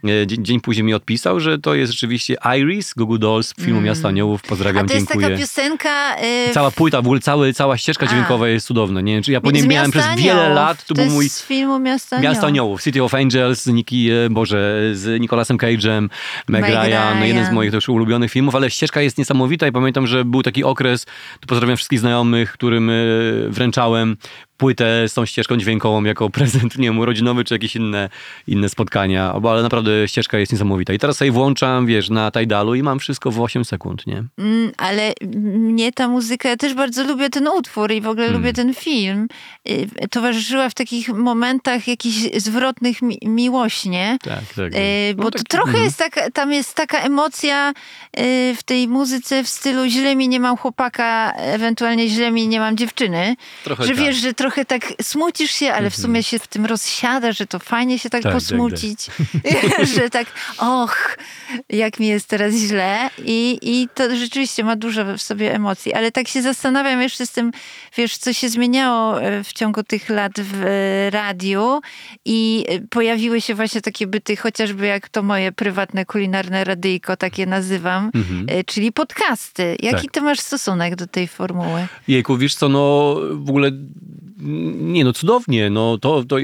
E, dzień, dzień później mi odpisał, że to jest rzeczywiście Iris, Google Dolls, filmu mm. Miasta Aniołów. Pozdrawiam, dziękuję. A to jest taka piosenka... Yy... Cała płyta, w ogóle cały, cała ścieżka dźwiękowa A. jest cudowna. Nie? Ja po niej miałem przez wiele lat. To, to był mój... z filmu Miasta Aniołów. Miasta Aniołów, City of Angels, z Niki, e, Boże, z Nicolasem Cage'em, Meg, Ryan, no jeden z moich też ulubionych filmów, ale ścieżka jest niesamowita i pamiętam, że był taki okres, tu pozdrawiam wszystkich znajomych, którym e, wręczałem płytę z tą ścieżką dźwiękową jako prezent, nie wiem, urodzinowy czy jakieś inne, inne spotkania, ale naprawdę ścieżka jest niesamowita. I teraz sobie włączam, wiesz, na Tidalu i mam wszystko w 8 sekund, nie? Mm, ale mnie ta muzyka, ja też bardzo lubię ten utwór i w ogóle mm. lubię ten film. Y, towarzyszyła w takich momentach jakichś zwrotnych mi miłośnie. Tak, tak. Y, bo no, to tak, trochę mm. jest taka, tam jest taka emocja y, w tej muzyce w stylu źle mi nie mam chłopaka, ewentualnie źle mi nie mam dziewczyny. Trochę że tak. wiesz, że trochę trochę tak smucisz się, ale w sumie się w tym rozsiada, że to fajnie się tak, Tak, tak, posmucić, że tak, och, jak mi jest teraz źle. I, I to rzeczywiście ma dużo w sobie emocji, ale tak się zastanawiam jeszcze z tym, wiesz, co się zmieniało e, w ciągu tych lat w e, radiu i e, pojawiły się właśnie takie byty, chociażby jak to moje prywatne kulinarne radyjko, takie nazywam, e, czyli podcasty. Jaki Mhm. Tak. ty masz stosunek do tej formuły? Jejku, wiesz co, no w ogóle nie no, cudownie, no to, to,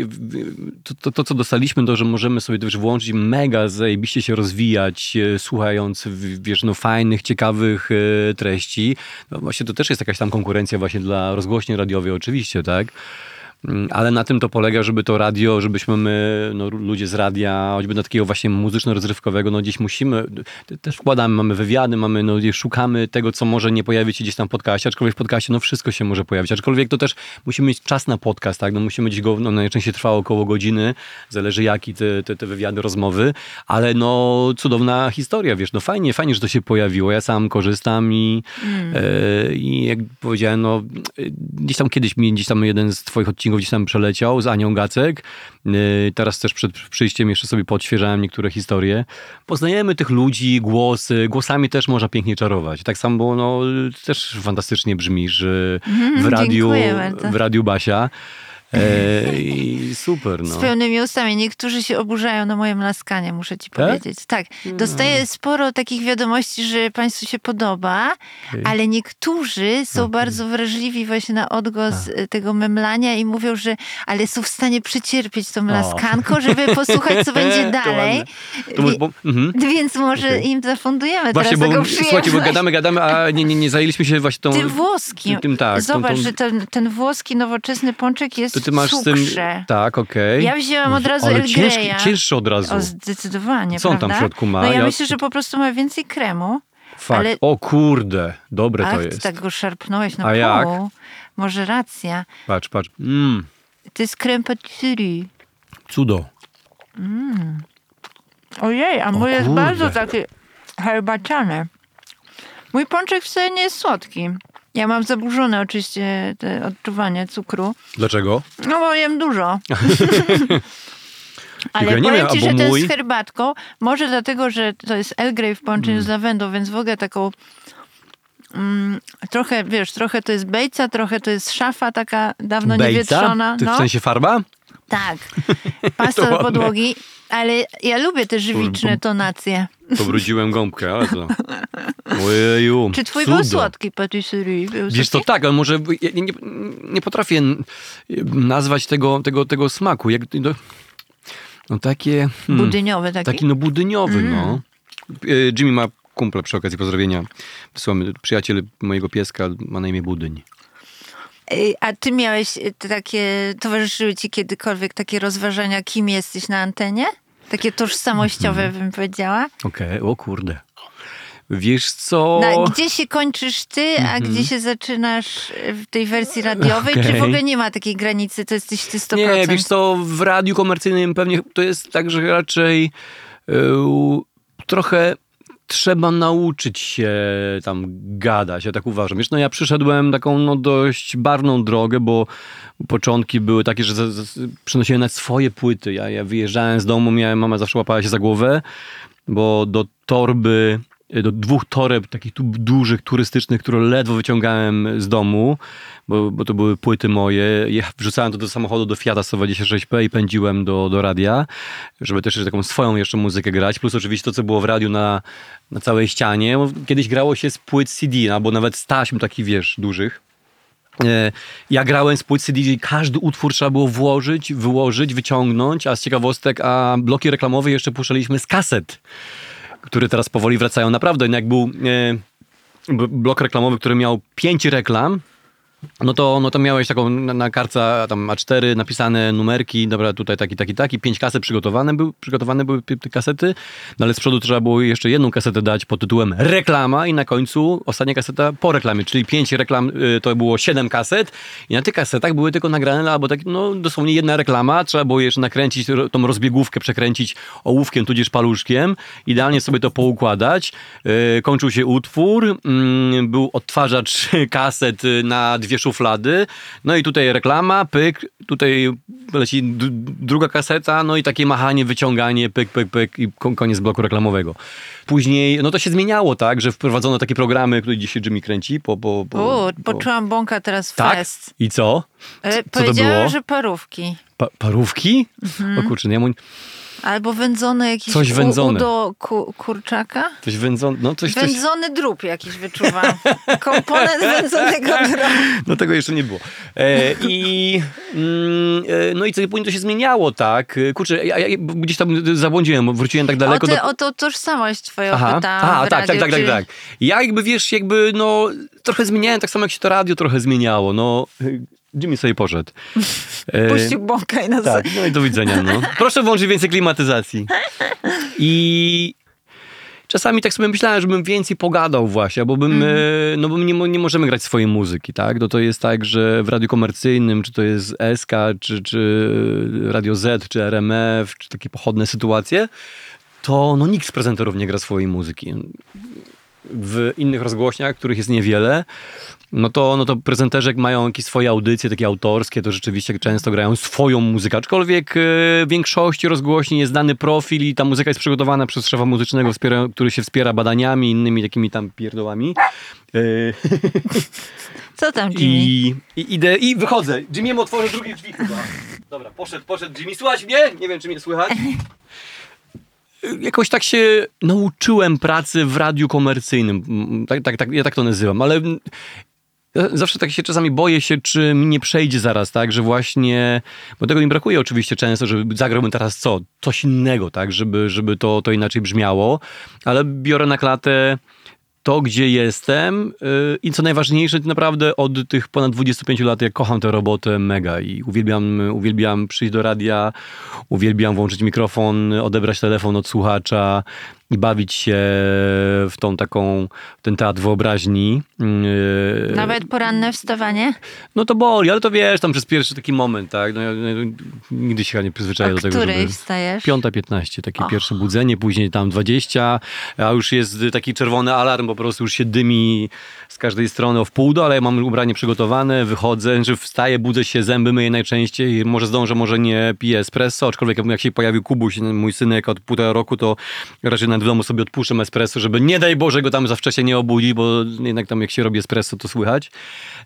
to, to, co dostaliśmy, to, że możemy sobie też włączyć mega zajebiście się rozwijać, e, słuchając, wiesz, no fajnych, ciekawych e, treści. No właśnie to też jest jakaś tam konkurencja właśnie dla rozgłośni radiowej oczywiście, tak? Mm, Ale na tym to polega, żeby to radio, żebyśmy my, no, ludzie z radia, choćby na takiego właśnie muzyczno-rozrywkowego, no gdzieś musimy, też wkładamy, mamy wywiady, mamy, no szukamy tego, co może nie pojawić się gdzieś tam w podcaście, aczkolwiek w podcaście, no wszystko się może pojawić, aczkolwiek to też musimy mieć czas na podcast, tak, no musimy gdzieś go, no najczęściej trwa około godziny, zależy jaki te, te, te wywiady, rozmowy, ale no cudowna historia, wiesz, no fajnie, fajnie, że to się pojawiło, ja sam korzystam i, e, i jak powiedziałem, no e, gdzieś tam kiedyś mi, gdzieś tam jeden z twoich odcinków gdzieś tam przeleciał z Anią Gacek, E, teraz też przed przyjściem jeszcze sobie podświeżałem niektóre historie. Poznajemy tych ludzi, głosy, głosami też można pięknie czarować. Tak samo, bo no, też fantastycznie brzmisz e, w radiu, w radiu Basia. E, Super, Z no. pełnymi ustami. Niektórzy się oburzają na moje mlaskanie, muszę ci Tak? powiedzieć. Tak. Dostaję sporo takich wiadomości, że Państwu się podoba, Okej. ale niektórzy są bardzo wrażliwi właśnie na odgłos y, tego memlania i mówią, że ale są w stanie przecierpieć tą mlaskanko, żeby posłuchać, co będzie To dalej. To, Wie- bo, mhm. Więc może Okej. im zafundujemy Właśnie, teraz bo taką słuchajcie, bo przyjemność. gadamy, gadamy, a nie, nie, nie zajęliśmy się właśnie tą... Tym włoskim. Tym, tym tak. tą- Zobacz, tą- że ten, ten włoski, nowoczesny pączek jest To ty masz w z tym... cukrze. Tak, okej. Ja wzięłam od razu Ale El ciężki, Greya. cięższy od razu. O, zdecydowanie, Co on tam prawda? w środku ma? No ja, Ja- myślę, że po prostu ma więcej kremu. Fakt. ale- O kurde, dobre Ach, to ty jest. tak go szarpnąłeś na A pół. jak? Może racja. Patrz, patrz. Mm, To jest krem patisserie. cudo. Ojej, a mój jest kurde. bardzo taki herbaciany. Mój pączek wcale nie jest słodki. Ja mam zaburzone oczywiście te odczuwanie cukru. Dlaczego? No bo jem dużo. Ale ja nie powiem wiem, ci, że ten mój- z herbatką, może dlatego, że to jest Grey w połączeniu Mm. z lawendą, więc w ogóle taką mm, trochę, wiesz, trochę to jest bejca, trochę to jest szafa taka dawno niewietrzona. Ty w No, sensie farba? Tak. To ładne. podłogi, ale ja lubię te żywiczne tonacje. Pobrudziłem gąbkę, ale to... Ojeju, Czy twój cudo. był słodki patisserie? Był Wiesz słodki? tak, ale może ja nie, nie, potrafię nazwać tego, tego, tego smaku. Jak, no, no takie... hmm, Budyniowy taki? Taki no budyniowy, Mm. no. Jimmy ma kumple przy okazji pozdrowienia. Wysłamy, przyjaciel mojego pieska ma na imię Budyń. Ej, A ty miałeś y, takie, towarzyszyły ci kiedykolwiek takie rozważania, kim jesteś na antenie? Takie tożsamościowe, Mhm. bym powiedziała. Okej, o kurde. Wiesz co... Na, gdzie się kończysz ty, a gdzie się zaczynasz w tej wersji radiowej? Czy w Mhm. Ogóle nie ma takiej granicy, to jesteś ty 100%? Nie, wiesz co, w radiu komercyjnym pewnie to jest tak, że raczej yy, trochę trzeba nauczyć się tam gadać, ja tak uważam. Wiesz, no ja przyszedłem taką no, dość barwną drogę, bo początki były takie, że przynosiłem nawet swoje płyty. Ja, ja wyjeżdżałem z domu, miałem, mama zawsze łapała się za głowę, bo do torby do dwóch toreb takich tu dużych, turystycznych, które ledwo wyciągałem z domu, bo, bo to były płyty moje. Wrzucałem to do samochodu, do Fiata 126P i pędziłem do, do radia, żeby też taką swoją jeszcze muzykę grać. Plus oczywiście to, co było w radiu na, na całej ścianie. Bo Kiedyś grało się z płyt CD, albo nawet z taśm takich, wiesz, dużych. E, Ja grałem z płyt CD, każdy utwór trzeba było włożyć, wyłożyć, wyciągnąć, a z ciekawostek, a bloki reklamowe jeszcze puszczaliśmy z kaset, które teraz powoli wracają. Naprawdę, jak był e, blok reklamowy, który miał pięć reklam, no to, no to miałeś taką na, na kartce tam A4 napisane numerki, dobra, tutaj taki, taki, taki, pięć kaset przygotowane, był, przygotowane były te- kasety, no ale z przodu trzeba było jeszcze jedną kasetę dać pod tytułem reklama i na końcu ostatnia kaseta po reklamie, czyli pięć reklam, y, to było siedem kaset. I na tych kasetach były tylko nagrane albo tak, no dosłownie jedna reklama, trzeba było jeszcze nakręcić tą rozbiegówkę, przekręcić ołówkiem tudzież paluszkiem, idealnie sobie to poukładać, y, kończył się utwór, mm, był odtwarzacz kaset y, na dwie dwie szuflady, no i tutaj reklama, pyk, tutaj leci druga kaseta, no i takie machanie, wyciąganie, pyk, pyk, pyk i kon- koniec bloku reklamowego. Później, no to się zmieniało, tak, że wprowadzono takie programy, które dzisiaj Jimmy kręci po... po, po, U, poczułam bąka teraz Tak? fest. I co? E, to Powiedziała, było? że parówki. Pa- parówki? Mhm. O kurczę, no ja mu... Albo wędzone jakiś Coś wędzone. Do ku, kurczaka. Coś wędzone, no coś, coś... Wędzony drób jakiś wyczuwam. Komponent wędzonego drobu. No tego jeszcze nie było. E, I mm, e, no i co, później to się zmieniało, tak? Kurczę, ja, ja gdzieś tam zabłądziłem, wróciłem tak O, daleko ty, do... o to tożsamość twoją Aha, pytałam w tak, tak, tak, tak, tak. Ja jakby, wiesz, jakby, no, trochę zmieniałem, tak samo jak się to radio trochę zmieniało, no... Jimmy sobie poszedł. E, Puścił bąka i nas... tak, no i do widzenia, no. Proszę włączyć więcej klimatyzacji. I czasami tak sobie myślałem, żebym więcej pogadał właśnie, bo bym, e, no bo nie, nie możemy grać swojej muzyki, tak? No to jest tak, że w radiu komercyjnym, czy to jest SK, czy, czy Radio Z, czy RMF, czy takie pochodne sytuacje, to no nikt z prezenterów nie gra swojej muzyki. W innych rozgłośniach, których jest niewiele, no to, no to prezenterzy mają jakieś swoje audycje, takie autorskie, to rzeczywiście często grają swoją muzykę. Aczkolwiek e, w większości rozgłośni jest dany profil i ta muzyka jest przygotowana przez szefa muzycznego, wspiera, który się wspiera badaniami, innymi takimi tam pierdołami. E, Co tam, Jimmy? I, i idę i wychodzę. Jimmy'emu otworzę drugie drzwi chyba. Dobra, poszedł, poszedł Jimmy. Słuchać mnie? Nie wiem, czy mnie słychać. Jakoś tak się nauczyłem pracy w radiu komercyjnym. Mm, Tak, tak, tak, ja tak to nazywam, ale zawsze tak się czasami boję się, czy mi nie przejdzie zaraz, tak, że właśnie, bo tego mi brakuje oczywiście często, żeby zagrałbym teraz co? Coś innego, tak, żeby, żeby to, to inaczej brzmiało, ale biorę na klatę to, gdzie jestem yy, i co najważniejsze, naprawdę od tych ponad 25 lat ja kocham tę robotę mega i uwielbiam, uwielbiam przyjść do radia, uwielbiam włączyć mikrofon, odebrać telefon od słuchacza i bawić się w tą taką, w ten teatr wyobraźni. Yy, Nawet poranne wstawanie? no to boli, ale to wiesz, tam przez pierwszy taki moment, tak? No, ja, ja, nigdy się chyba nie przyzwyczaję O do tego, żeby... wstajesz? Piąta 15, takie pierwsze budzenie, później tam 20, a już jest taki czerwony alarm, po prostu już się dymi z każdej strony o wpół do, ale ja mam ubranie przygotowane, wychodzę, że wstaję, budzę się, zęby myję najczęściej, może zdążę, może nie piję espresso, aczkolwiek jak się pojawił Kubuś, mój synek od półtora roku, to raczej nawet w domu sobie odpuszczam espresso, żeby nie daj Boże go tam za wcześnie nie obudzić, bo jednak tam jak się robi espresso, to słychać.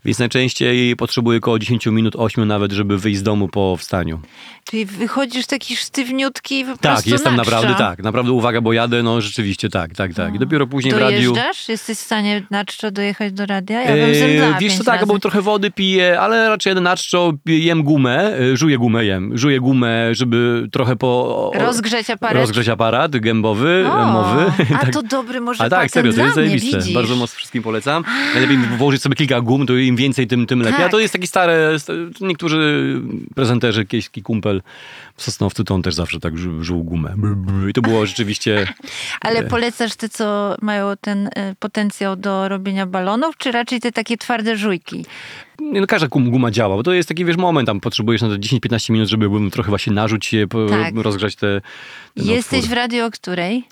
Więc najczęściej potrzebuję około 10 minut, 8 nawet, żeby wyjść z domu po wstaniu. Czyli wychodzisz taki sztywniutki i po Tak, jestem naprawdę tak. Naprawdę uwaga, bo jadę, no rzeczywiście tak, tak, tak. I dopiero później w radiu... Dojeżdżasz? Jesteś w stanie na czczo dojechać do radia? Ja bym Eee, zemdlała Wiesz co, tak, razy. bo trochę wody piję, ale raczej jadę na czczo, jem gumę, e, żuję gumę, jem, żuję gumę, żeby trochę po... Rozgrzeć aparat? Rozgrzeć aparat gębowy, O, mowy. A tak. to dobry może A tak, serio, to jest zajebiste. widzisz? Bardzo mocno wszystkim polecam. Najlepiej włożyć sobie kilka gum, to im więcej, tym, tym lepiej. A to Tak. jest taki stare, sta- niektórzy prezenterzy, jakiś kumpel w Sosnowcu, to on też zawsze tak żu- żuł gumę. I to było rzeczywiście... Ale polecasz te, co mają ten e, potencjał do robienia balonów, czy raczej te takie twarde żujki? Nie, no każda gum- guma działa, bo to jest taki, wiesz, moment, tam potrzebujesz na to 10-15 minut, żeby trochę właśnie narzuć się, po, Tak. rozgrzać te ten Jesteś otwór. w radio o której?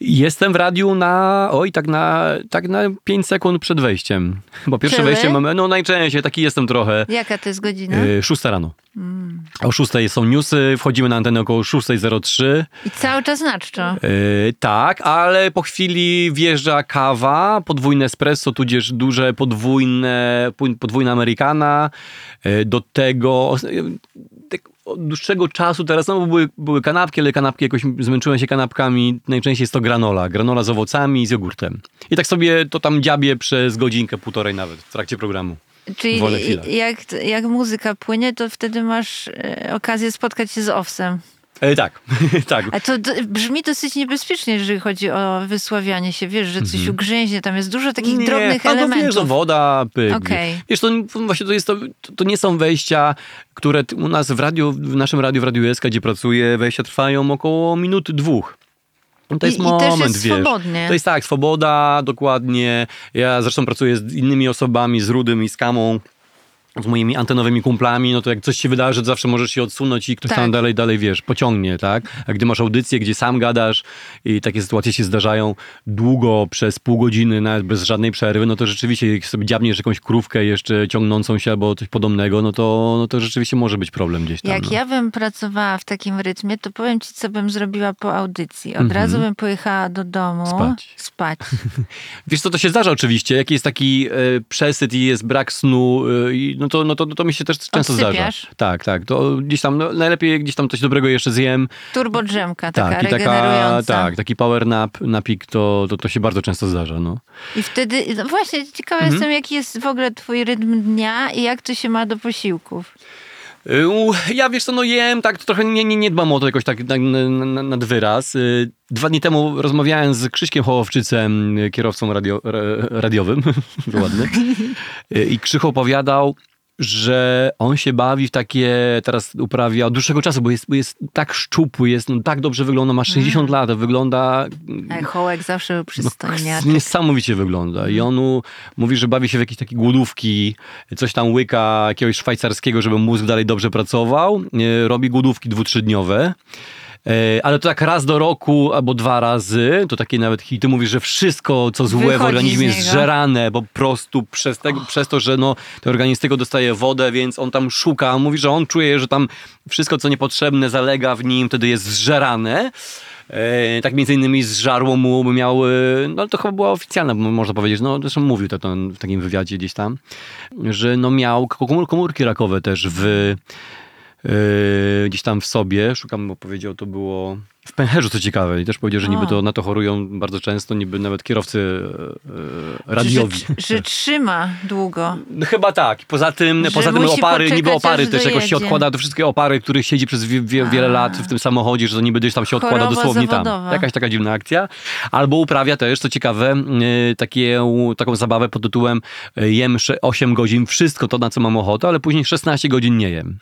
Jestem w radiu na, oj, tak na, tak na 5 sekund przed wejściem. Bo pierwsze Czyli? wejście mamy, no najczęściej, taki jestem trochę. Jaka to jest godzina? Y, 6 rano. Mm. O 6 są newsy, wchodzimy na antenę około 6.03. I cały czas na czczo. Yy, tak, ale po chwili wjeżdża kawa, podwójne espresso, tudzież duże podwójne, podwójna americana. Yy, do tego tak od dłuższego czasu teraz, no bo były, były kanapki, ale kanapki jakoś zmęczyłem się kanapkami. Najczęściej jest to granola. Granola z owocami i z jogurtem. I tak sobie to tam dziabię przez godzinkę, półtorej nawet w trakcie programu. Czyli jak, jak muzyka płynie, to wtedy masz e, okazję spotkać się z owsem. E, tak, tak. A to brzmi dosyć niebezpiecznie, jeżeli chodzi o wysławianie się. Wiesz, że coś ugrzęźnie, tam jest dużo takich drobnych a elementów. wiesz, no woda, pyk. Okej. Wiesz, to właśnie to jest to, to nie są wejścia, które u nas w radiu, w naszym radiu, w Radiu SK, gdzie pracuję, wejścia trwają około minut, dwóch. No To I- jest i moment, też jest wiesz. swobodnie. To jest tak, swoboda, dokładnie. Ja zresztą pracuję z innymi osobami, z Rudym i z Kamą. Z moimi antenowymi kumplami, no to jak coś się wydarzy, to zawsze możesz się odsunąć i ktoś Tak. tam dalej, dalej, wiesz, pociągnie, tak? A gdy masz audycję, gdzie sam gadasz i takie sytuacje się zdarzają długo, przez pół godziny, nawet bez żadnej przerwy, no to rzeczywiście, jak sobie dziabniesz jakąś krówkę jeszcze ciągnącą się albo coś podobnego, no to, no to rzeczywiście może być problem gdzieś tam. Jak no. ja bym pracowała w takim rytmie, to powiem ci, co bym zrobiła po audycji. Od Mhm. razu bym pojechała do domu. Spać. Spać. Wiesz co, to się zdarza oczywiście, jak jest taki e, przesyt i jest brak snu, e, i no, to, no to, to mi się też często zdarza. Odsypiasz? Tak, tak, to gdzieś tam, no, najlepiej gdzieś tam coś dobrego jeszcze zjem, Turbo drzemka, taka tak, i taka, regenerująca. tak, taki power nap, napik, to, to, to się bardzo często zdarza, no. I wtedy, no właśnie, ciekawa Mhm. jestem, jaki jest w ogóle twój rytm dnia i jak to się ma do posiłków. Ja wiesz co, no jem, tak trochę nie, nie, nie dbam o to jakoś tak na, na, nad wyraz. Y, Dwa dni temu rozmawiałem z Krzyśkiem Hołowczycem, y, kierowcą radio, ra- radiowym, ładny, i Krzycho opowiadał, że on się bawi w takie, teraz uprawia od dłuższego czasu, bo jest, jest tak szczupły, jest no, tak dobrze wygląda, ma 60 lat, wygląda A Hołek zawsze był no, przystojniaczek. niesamowicie wygląda. I on u- mówi, że bawi się w jakieś takie głodówki, coś tam łyka jakiegoś szwajcarskiego, żeby mózg dalej dobrze pracował. E, Robi głodówki dwu-trzydniowe. E, Ale to tak raz do roku albo dwa razy, to takie nawet hity, mówi, że wszystko, co złe w Wychodzi organizmie z jest niego. żerane, po prostu przez, tego, przez to, że no, ten organizm tego dostaje wodę, więc on tam szuka. Mówi, że on czuje, że tam wszystko, co niepotrzebne, zalega w nim, wtedy jest zżerane. E, tak między innymi zżarło mu, by miał, e, no to chyba była oficjalna, mo- można powiedzieć, no zresztą mówił to, to w takim wywiadzie gdzieś tam, że no miał komór, komórki rakowe też w, gdzieś tam w sobie, szukam, bo powiedział, to było w pęcherzu, co ciekawe, i też powiedział, że niby to na to chorują bardzo często, niby nawet kierowcy e, e, radiowi. Że, że trzyma długo. No chyba tak. Poza tym, Że poza tym opary, niby opary też jakoś się dojedzie. odkłada, te wszystkie opary, których siedzi przez wie, wie, wiele A. lat w tym samochodzie, że to niby gdzieś tam się odkłada Choroba dosłownie zawodowa. tam. Jakaś taka dziwna akcja. Albo uprawia też, co ciekawe, yy, takie, taką zabawę pod tytułem yy, jem sze- 8 godzin wszystko to, na co mam ochotę, ale później 16 godzin nie jem.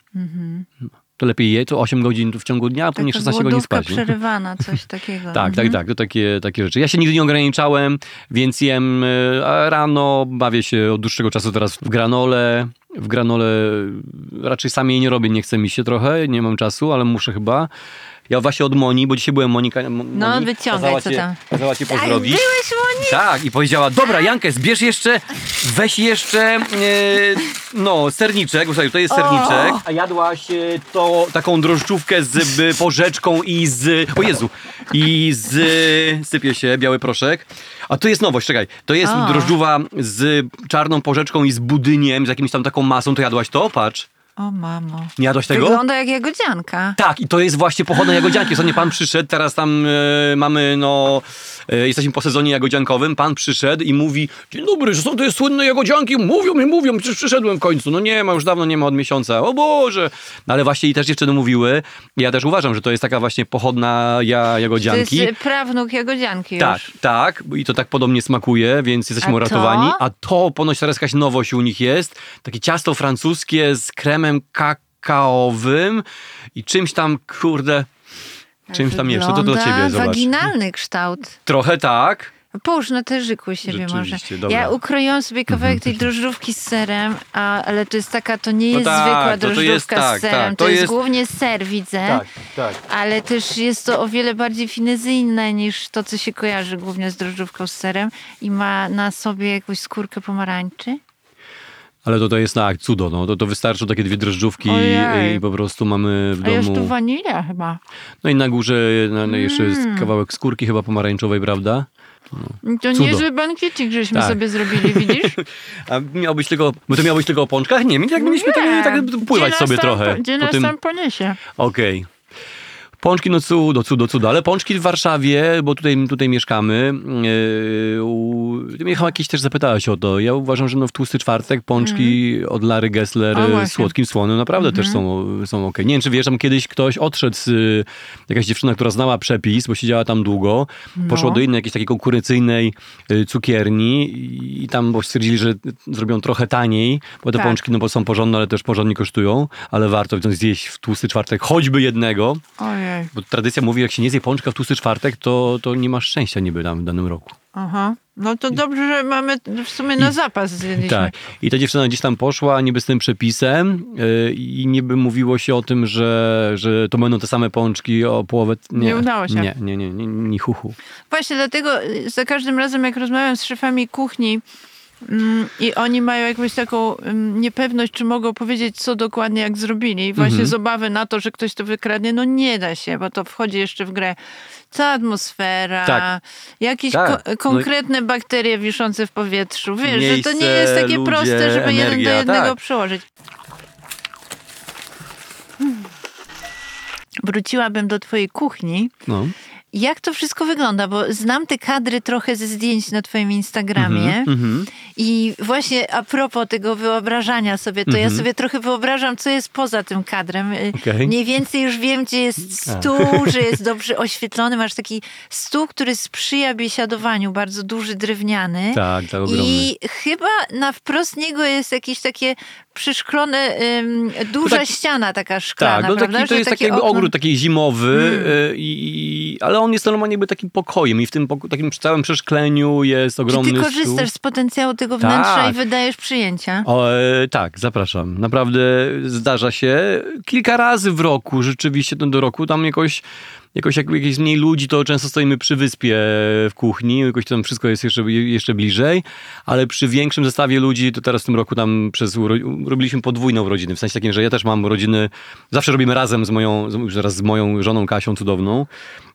To lepiej je, to 8 godzin w ciągu dnia, a później Taka 16 godzin spać. przerywana, coś takiego. Tak, tak, Mhm. tak, to takie, takie rzeczy. Ja się nigdy nie ograniczałem, więc jem e, rano, bawię się od dłuższego czasu teraz w granole. W granole raczej sam jej nie robię, nie chce mi się trochę, nie mam czasu, ale muszę chyba. Ja właśnie od Moni, bo dzisiaj byłem Monika. Mo- No, Moni, wyciągaj, kazała co cię, tam. Kazała cię Tak, pozdrowić. byłeś Moni? Tak, i powiedziała, dobra Jankę, zbierz jeszcze, weź jeszcze, e, no, serniczek, bo słuchaj, to jest serniczek. A jadłaś e, to, taką drożdżówkę z e, porzeczką i z, o Jezu, i z, sypie się, biały proszek. A to jest nowość, czekaj, to jest O. drożdżówa z czarną porzeczką i z budyniem, z jakimś tam taką masą, to jadłaś to? Patrz. O mamo. Nie jadłaś tego? Wygląda jak jagodzianka. Tak, i to jest właśnie pochodne jagodzianki. Ostatnio pan przyszedł, teraz tam e, mamy, no, e, jesteśmy po sezonie jagodziankowym. Pan przyszedł i mówi: Dzień dobry, że są te słynne jagodzianki. Mówią mi, mówią, przecież przyszedłem w końcu. No nie ma, już dawno nie ma od miesiąca. O Boże! No, ale właśnie i też dziewczyny mówiły. Ja też uważam, że to jest taka właśnie pochodna ja, To jagodzianki. jest prawnuk jagodzianki Tak, już. tak, i to tak podobnie smakuje, więc jesteśmy A to? uratowani. A to ponoć teraz jakaś nowość u nich jest. Takie ciasto francuskie z kremem kakaowym i czymś tam, kurde, czymś tam jeszcze. To do ciebie, zobacz. waginalny kształt. Trochę tak. Połóż na terzyku siebie może. Dobra. Ja ukroiłam sobie kawałek tej drożdżówki z serem, a, ale to jest taka, to nie No jest tak, zwykła to- to drożdżówka jest tak, z serem, tak, to, to jest, jest- głównie ser, widzę. tak. Ale też jest to o wiele bardziej finezyjne niż to, co się kojarzy głównie z drożdżówką z serem i ma na sobie jakąś skórkę pomarańczy. Ale to, to jest tak, cudo. No. To, to wystarczą takie dwie drożdżówki Ojej. i po prostu mamy w A jest domu. tu wanilia chyba. No i na górze na, na jeszcze jest Mm. kawałek skórki chyba pomarańczowej, prawda? To Cudo. niezły bankiecik, żeśmy Tak. sobie zrobili, widzisz? A miał być tylko, bo to miało być tylko o pączkach? Nie, my tak mieliśmy tak, tak pływać sobie nas tam, trochę. Gdzie po nas tym- tam poniesie? Okej. Pączki, no cudo, cudo, cudo, ale pączki w Warszawie, bo tutaj, tutaj mieszkamy. Yy, mnie jakieś też zapytałaś o to. Ja uważam, że no w tłusty czwartek pączki od Lary Gessler właśnie. słodkim słonem naprawdę też są, są okej. Nie wiem, czy wiesz, tam kiedyś ktoś odszedł, z, y, jakaś dziewczyna, która znała przepis, bo siedziała tam długo, poszła No. do innej jakiejś takiej konkurencyjnej y, cukierni i, i tam bo stwierdzili, że zrobią trochę taniej, bo te Tak. pączki no bo są porządne, ale też porządnie kosztują, ale warto zjeść w tłusty czwartek choćby jednego, Ojej. Bo tradycja mówi, jak się nie zje pączka w tłusty czwartek, to, to nie masz szczęścia niby tam w danym roku. Aha. No to dobrze, że mamy w sumie na zapas zjedliśmy. Tak. I ta dziewczyna gdzieś tam poszła niby z tym przepisem yy, i niby mówiło się o tym, że, że to będą te same pączki o połowę... Nie, Nie udało się. Nie, nie, nie, nie, nie. Właśnie dlatego y, za każdym razem, jak rozmawiam z szefami kuchni i oni mają jakąś taką mm, niepewność, czy mogą powiedzieć, co dokładnie jak zrobili, właśnie Mhm. z obawy na to, że ktoś to wykradnie, no nie da się, bo to wchodzi jeszcze w grę cała atmosfera, Tak. jakieś Tak. ko- konkretne bakterie wiszące w powietrzu. Wiesz, że to nie Miejsce, jest takie ludzie, proste, żeby jeden do energia, jednego tak. przełożyć. Hmm. Wróciłabym do twojej kuchni. No. Jak to wszystko wygląda? Bo znam te kadry trochę ze zdjęć na twoim Instagramie. Mhm. I właśnie a propos tego wyobrażania sobie, to ja sobie trochę wyobrażam, co jest poza tym kadrem. Y, Mhm. Okej. Mniej więcej już wiem, gdzie jest stół, że jest dobrze oświetlony. Masz taki stół, który sprzyja biesiadowaniu, bardzo duży, drewniany. Tak, tak, ogromny. I chyba na wprost niego jest jakieś takie przyszklone, duża tak- ściana taka szklana, Tak, no prawda? taki, to jest taki okno- ogród taki zimowy, y, i, ale on jest normalnie jakby takim pokojem i w tym poko- takim całym przeszkleniu jest Czy ogromny ty korzystasz stół. z potencjału tego wnętrza Tak. i wydajesz przyjęcia? O, e, tak, zapraszam. Naprawdę zdarza się. Kilka razy w roku, rzeczywiście no, do roku tam jakoś, jakoś jak jakieś mniej ludzi, to często stoimy przy wyspie w kuchni, jakoś tam wszystko jest jeszcze, jeszcze bliżej, ale przy większym zestawie ludzi, to teraz w tym roku tam przez, robiliśmy podwójną urodziny, w sensie takim, że ja też mam urodziny, zawsze robimy razem z moją, już teraz z moją żoną Kasią cudowną,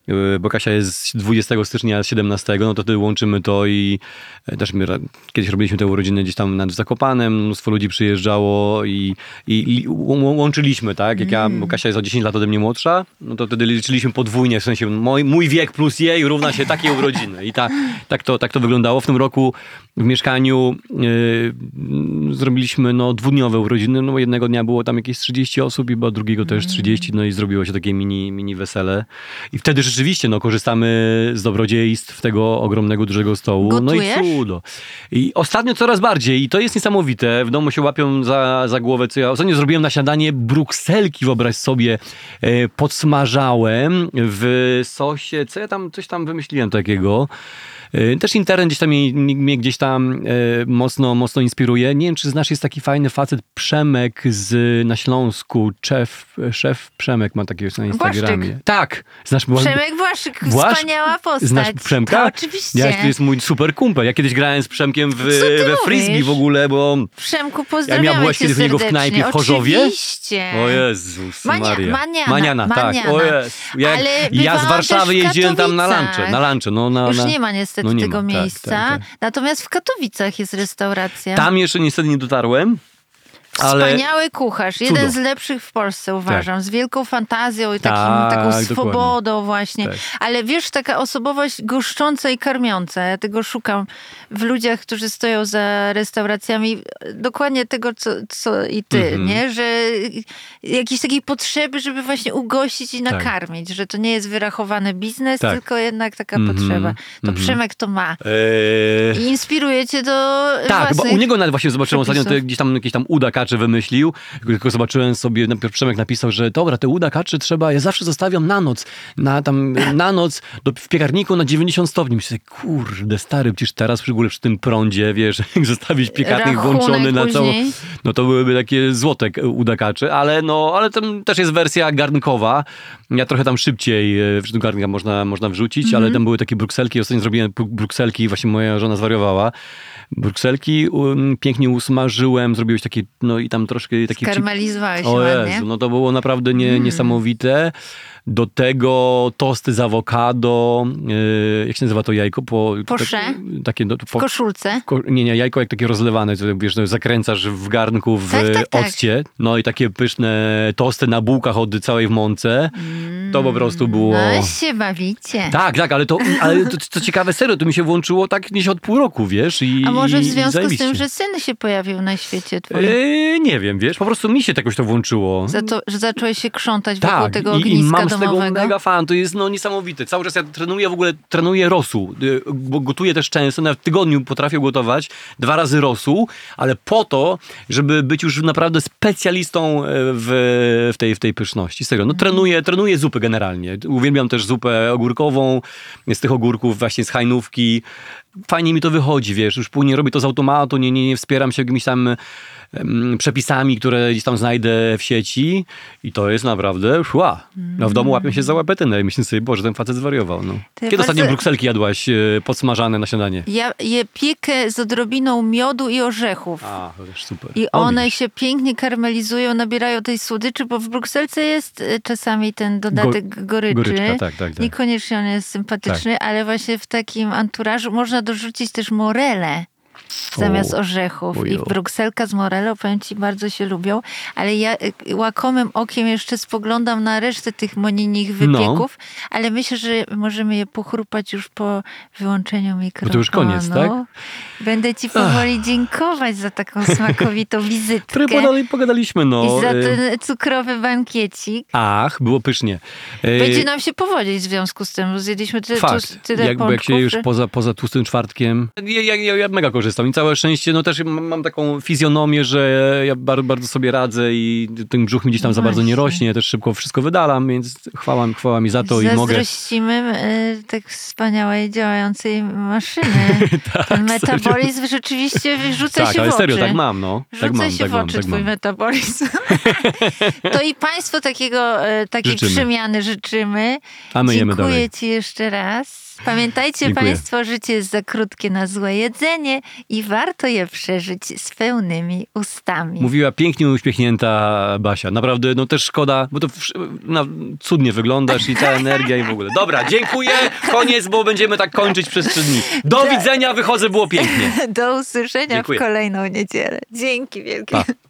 Yy, bo Kasia jest 20 stycznia, 17, no to wtedy łączymy to i e, też my kiedyś robiliśmy te urodziny gdzieś tam nad Zakopanem, mnóstwo ludzi przyjeżdżało i, i, i łączyliśmy, tak? Jak ja, bo Kasia jest o 10 lat ode mnie młodsza, no to wtedy liczyliśmy podwójnie, w sensie mój, mój wiek plus jej równa się takie urodziny. I ta, tak, to, tak to wyglądało. W tym roku w mieszkaniu yy, zrobiliśmy no, dwudniowe urodziny, no jednego dnia było tam jakieś 30 osób i drugiego też 30, no i zrobiło się takie mini, mini wesele. I wtedy rzeczywiście no, korzystamy z dobrodziejstw tego ogromnego, dużego stołu. No i Gotujesz? cudo. I ostatnio coraz bardziej i to jest niesamowite. W domu się łapią za, za głowę, co ja ostatnio zrobiłem na śniadanie brukselki, wyobraź sobie, e, podsmażałem w sosie, co ja tam, coś tam wymyśliłem takiego. E, Też internet gdzieś tam mnie, mnie gdzieś tam e, mocno, mocno inspiruje. Nie wiem, czy znasz, jest taki fajny facet Przemek z, na Śląsku. Szef, szef Przemek ma takiego na Instagramie. Błaszczyk. Tak. Znasz Przemek Błaszczyk, Błasz- wspaniała postać. Znasz Przemka? To oczywiście. Ja, to jest mój super kumpel. Ja kiedyś grałem z Przemkiem w, we frisbee mówisz? w ogóle, bo... Przemku, pozdrawiamy Ja byłaś kiedyś u niego w knajpie w Chorzowie? Oczywiście. O Jezus Mania- Maria. maniana, maniana, tak. maniana. O Jezu. Ja, ja z Warszawy jeździłem tam na lunche. Na lunche no, na, Już na... nie ma niestety no nie tego ma, tak, miejsca. tak, tak. Natomiast w Katowicach jest restauracja. Tam jeszcze niestety nie dotarłem. Ale Wspaniały kucharz, jeden Cudo. z lepszych w Polsce uważam, z wielką fantazją i takim, Tak, taką dokładnie. swobodą właśnie. Tak. Ale wiesz, taka osobowość goszcząca i karmiąca. Ja tego szukam w ludziach, którzy stoją za restauracjami. Dokładnie tego, co, co i ty, Mhm. nie? Że jakiejś takiej potrzeby, żeby właśnie ugościć i Tak. nakarmić. Że to nie jest wyrachowany biznes, Tak. tylko jednak taka Mhm, potrzeba. To mhm. Przemek to ma. Eee, I inspiruje cię do Tak, bo u niego nawet właśnie zobaczyłem ostatnio, te, gdzieś tam jakieś tam uda kaczy wymyślił, tylko zobaczyłem sobie, najpierw Przemek napisał, że dobra, te uda kaczy trzeba, ja zawsze zostawiam na noc, na tam, na noc do, w piekarniku na 90 stopni. Myślę, kurde, stary, przecież teraz w ogóle przy tym prądzie, wiesz, jak zostawić piekarnik Rachunek włączony na całą, no to byłyby takie złote k- uda kaczy, ale no, ale tam też jest wersja garnkowa, ja trochę tam szybciej, e, w garnka można, można wrzucić, Mhm. ale tam były takie brukselki, ostatnio zrobiłem bru- brukselki, właśnie moja żona zwariowała, brukselki um, pięknie usmażyłem, zrobiłeś takie, no i tam troszkę taki... Skarmelizowałeś się O ładnie. Jezu, no to było naprawdę nie, niesamowite. Do tego tosty z awokado, yy, jak się nazywa to jajko? Po, Posze? tak- takie, no, W po, koszulce. Ko- Nie, nie, jajko jak takie rozlewane, co wiesz, no, zakręcasz w garnku w Tak, tak, tak. occie, no i takie pyszne tosty na bułkach od całej w mące. To po prostu było... No się bawicie. Tak, tak, ale to, ale to, co ciekawe, serio, to mi się włączyło tak gdzieś od pół roku, wiesz? I, A może w związku z tym, że syn się pojawił na świecie twoim? Yy, nie wiem, wiesz, po prostu mi się jakoś to włączyło. Za to, że zacząłeś się krzątać wokół Tak, tego i, i ogniska mam z tego mega fan, to jest no niesamowite. Cały czas ja trenuję w ogóle, trenuję rosół, y, bo gotuję też często, nawet w tygodniu potrafię gotować dwa razy rosół, ale po to, żeby być już naprawdę specjalistą e, w, w, tej, w tej pyszności. Serio, no trenuję, trenuję zupy generalnie. Uwielbiam też zupę ogórkową, z tych ogórków właśnie z hajnówki. fajnie mi to wychodzi, wiesz, już później robię to z automatu, nie, nie, nie wspieram się jakimiś tam przepisami, które gdzieś tam znajdę w sieci i to jest naprawdę szła. No w domu łapię się za łapetynę i myślę sobie, Boże, ten facet zwariował. No. Kiedy ostatnio bardzo- brukselki jadłaś e, podsmażane na śniadanie? Ja je piekę z odrobiną miodu i orzechów. A, też super. I O, one widzisz. się pięknie karmelizują, nabierają tej słodyczy, bo w Brukselce jest y, czasami ten dodatek goryczy. goryczka, tak, tak, tak. Niekoniecznie on jest sympatyczny, ale właśnie w takim anturażu można dorzucić też morele zamiast orzechów. I ojo. brukselka z morelą, powiem ci, bardzo się lubią. Ale ja y, łakomym okiem jeszcze spoglądam na resztę tych moninich No. wypieków, ale myślę, że możemy je pochrupać już po wyłączeniu mikrofonu. to już koniec, tak? Będę ci powoli dziękować za taką smakowitą wizytkę. Pogadali, pogadaliśmy, no. I za e, ten cukrowy bankiecik. Ach, było pysznie. Będzie nam się powodzić w związku z tym, bo zjedliśmy tyle, Fakt. tyle Jak, jak się już że- poza, poza tłustym czwartkiem. Ja, ja, ja mega korzystam i całe szczęście, no też mam, mam taką fizjonomię, że ja bardzo, bardzo sobie radzę i ten brzuch mi gdzieś tam za bardzo nie Właśnie. rośnie. Ja też szybko wszystko wydalam, więc chwała, chwała mi za to i mogę. Zazdrościmy y, tak wspaniałej działającej maszyny. Ten metabolizm rzeczywiście rzuca Tak, się w serio, oczy. tak mam, no. Rzuca tak mam, się tak w mam, oczy tak twój mam. metabolizm. to i Państwu takiego, e, takiej Życzymy. przemiany życzymy. A my jemy Dziękuję dalej. Ci jeszcze raz. Pamiętajcie Dziękuję. Państwo, życie jest za krótkie na złe jedzenie i warto je przeżyć z pełnymi ustami. Mówiła pięknie uśmiechnięta Basia. Naprawdę, no też szkoda, bo to cudnie wyglądasz i ta energia i w ogóle. Dobra, dziękuję. Koniec, bo będziemy tak kończyć przez trzy dni. Do widzenia, wychodzę, było pięknie. Do usłyszenia Dziękuję. w kolejną niedzielę. Dzięki wielkie. Pa.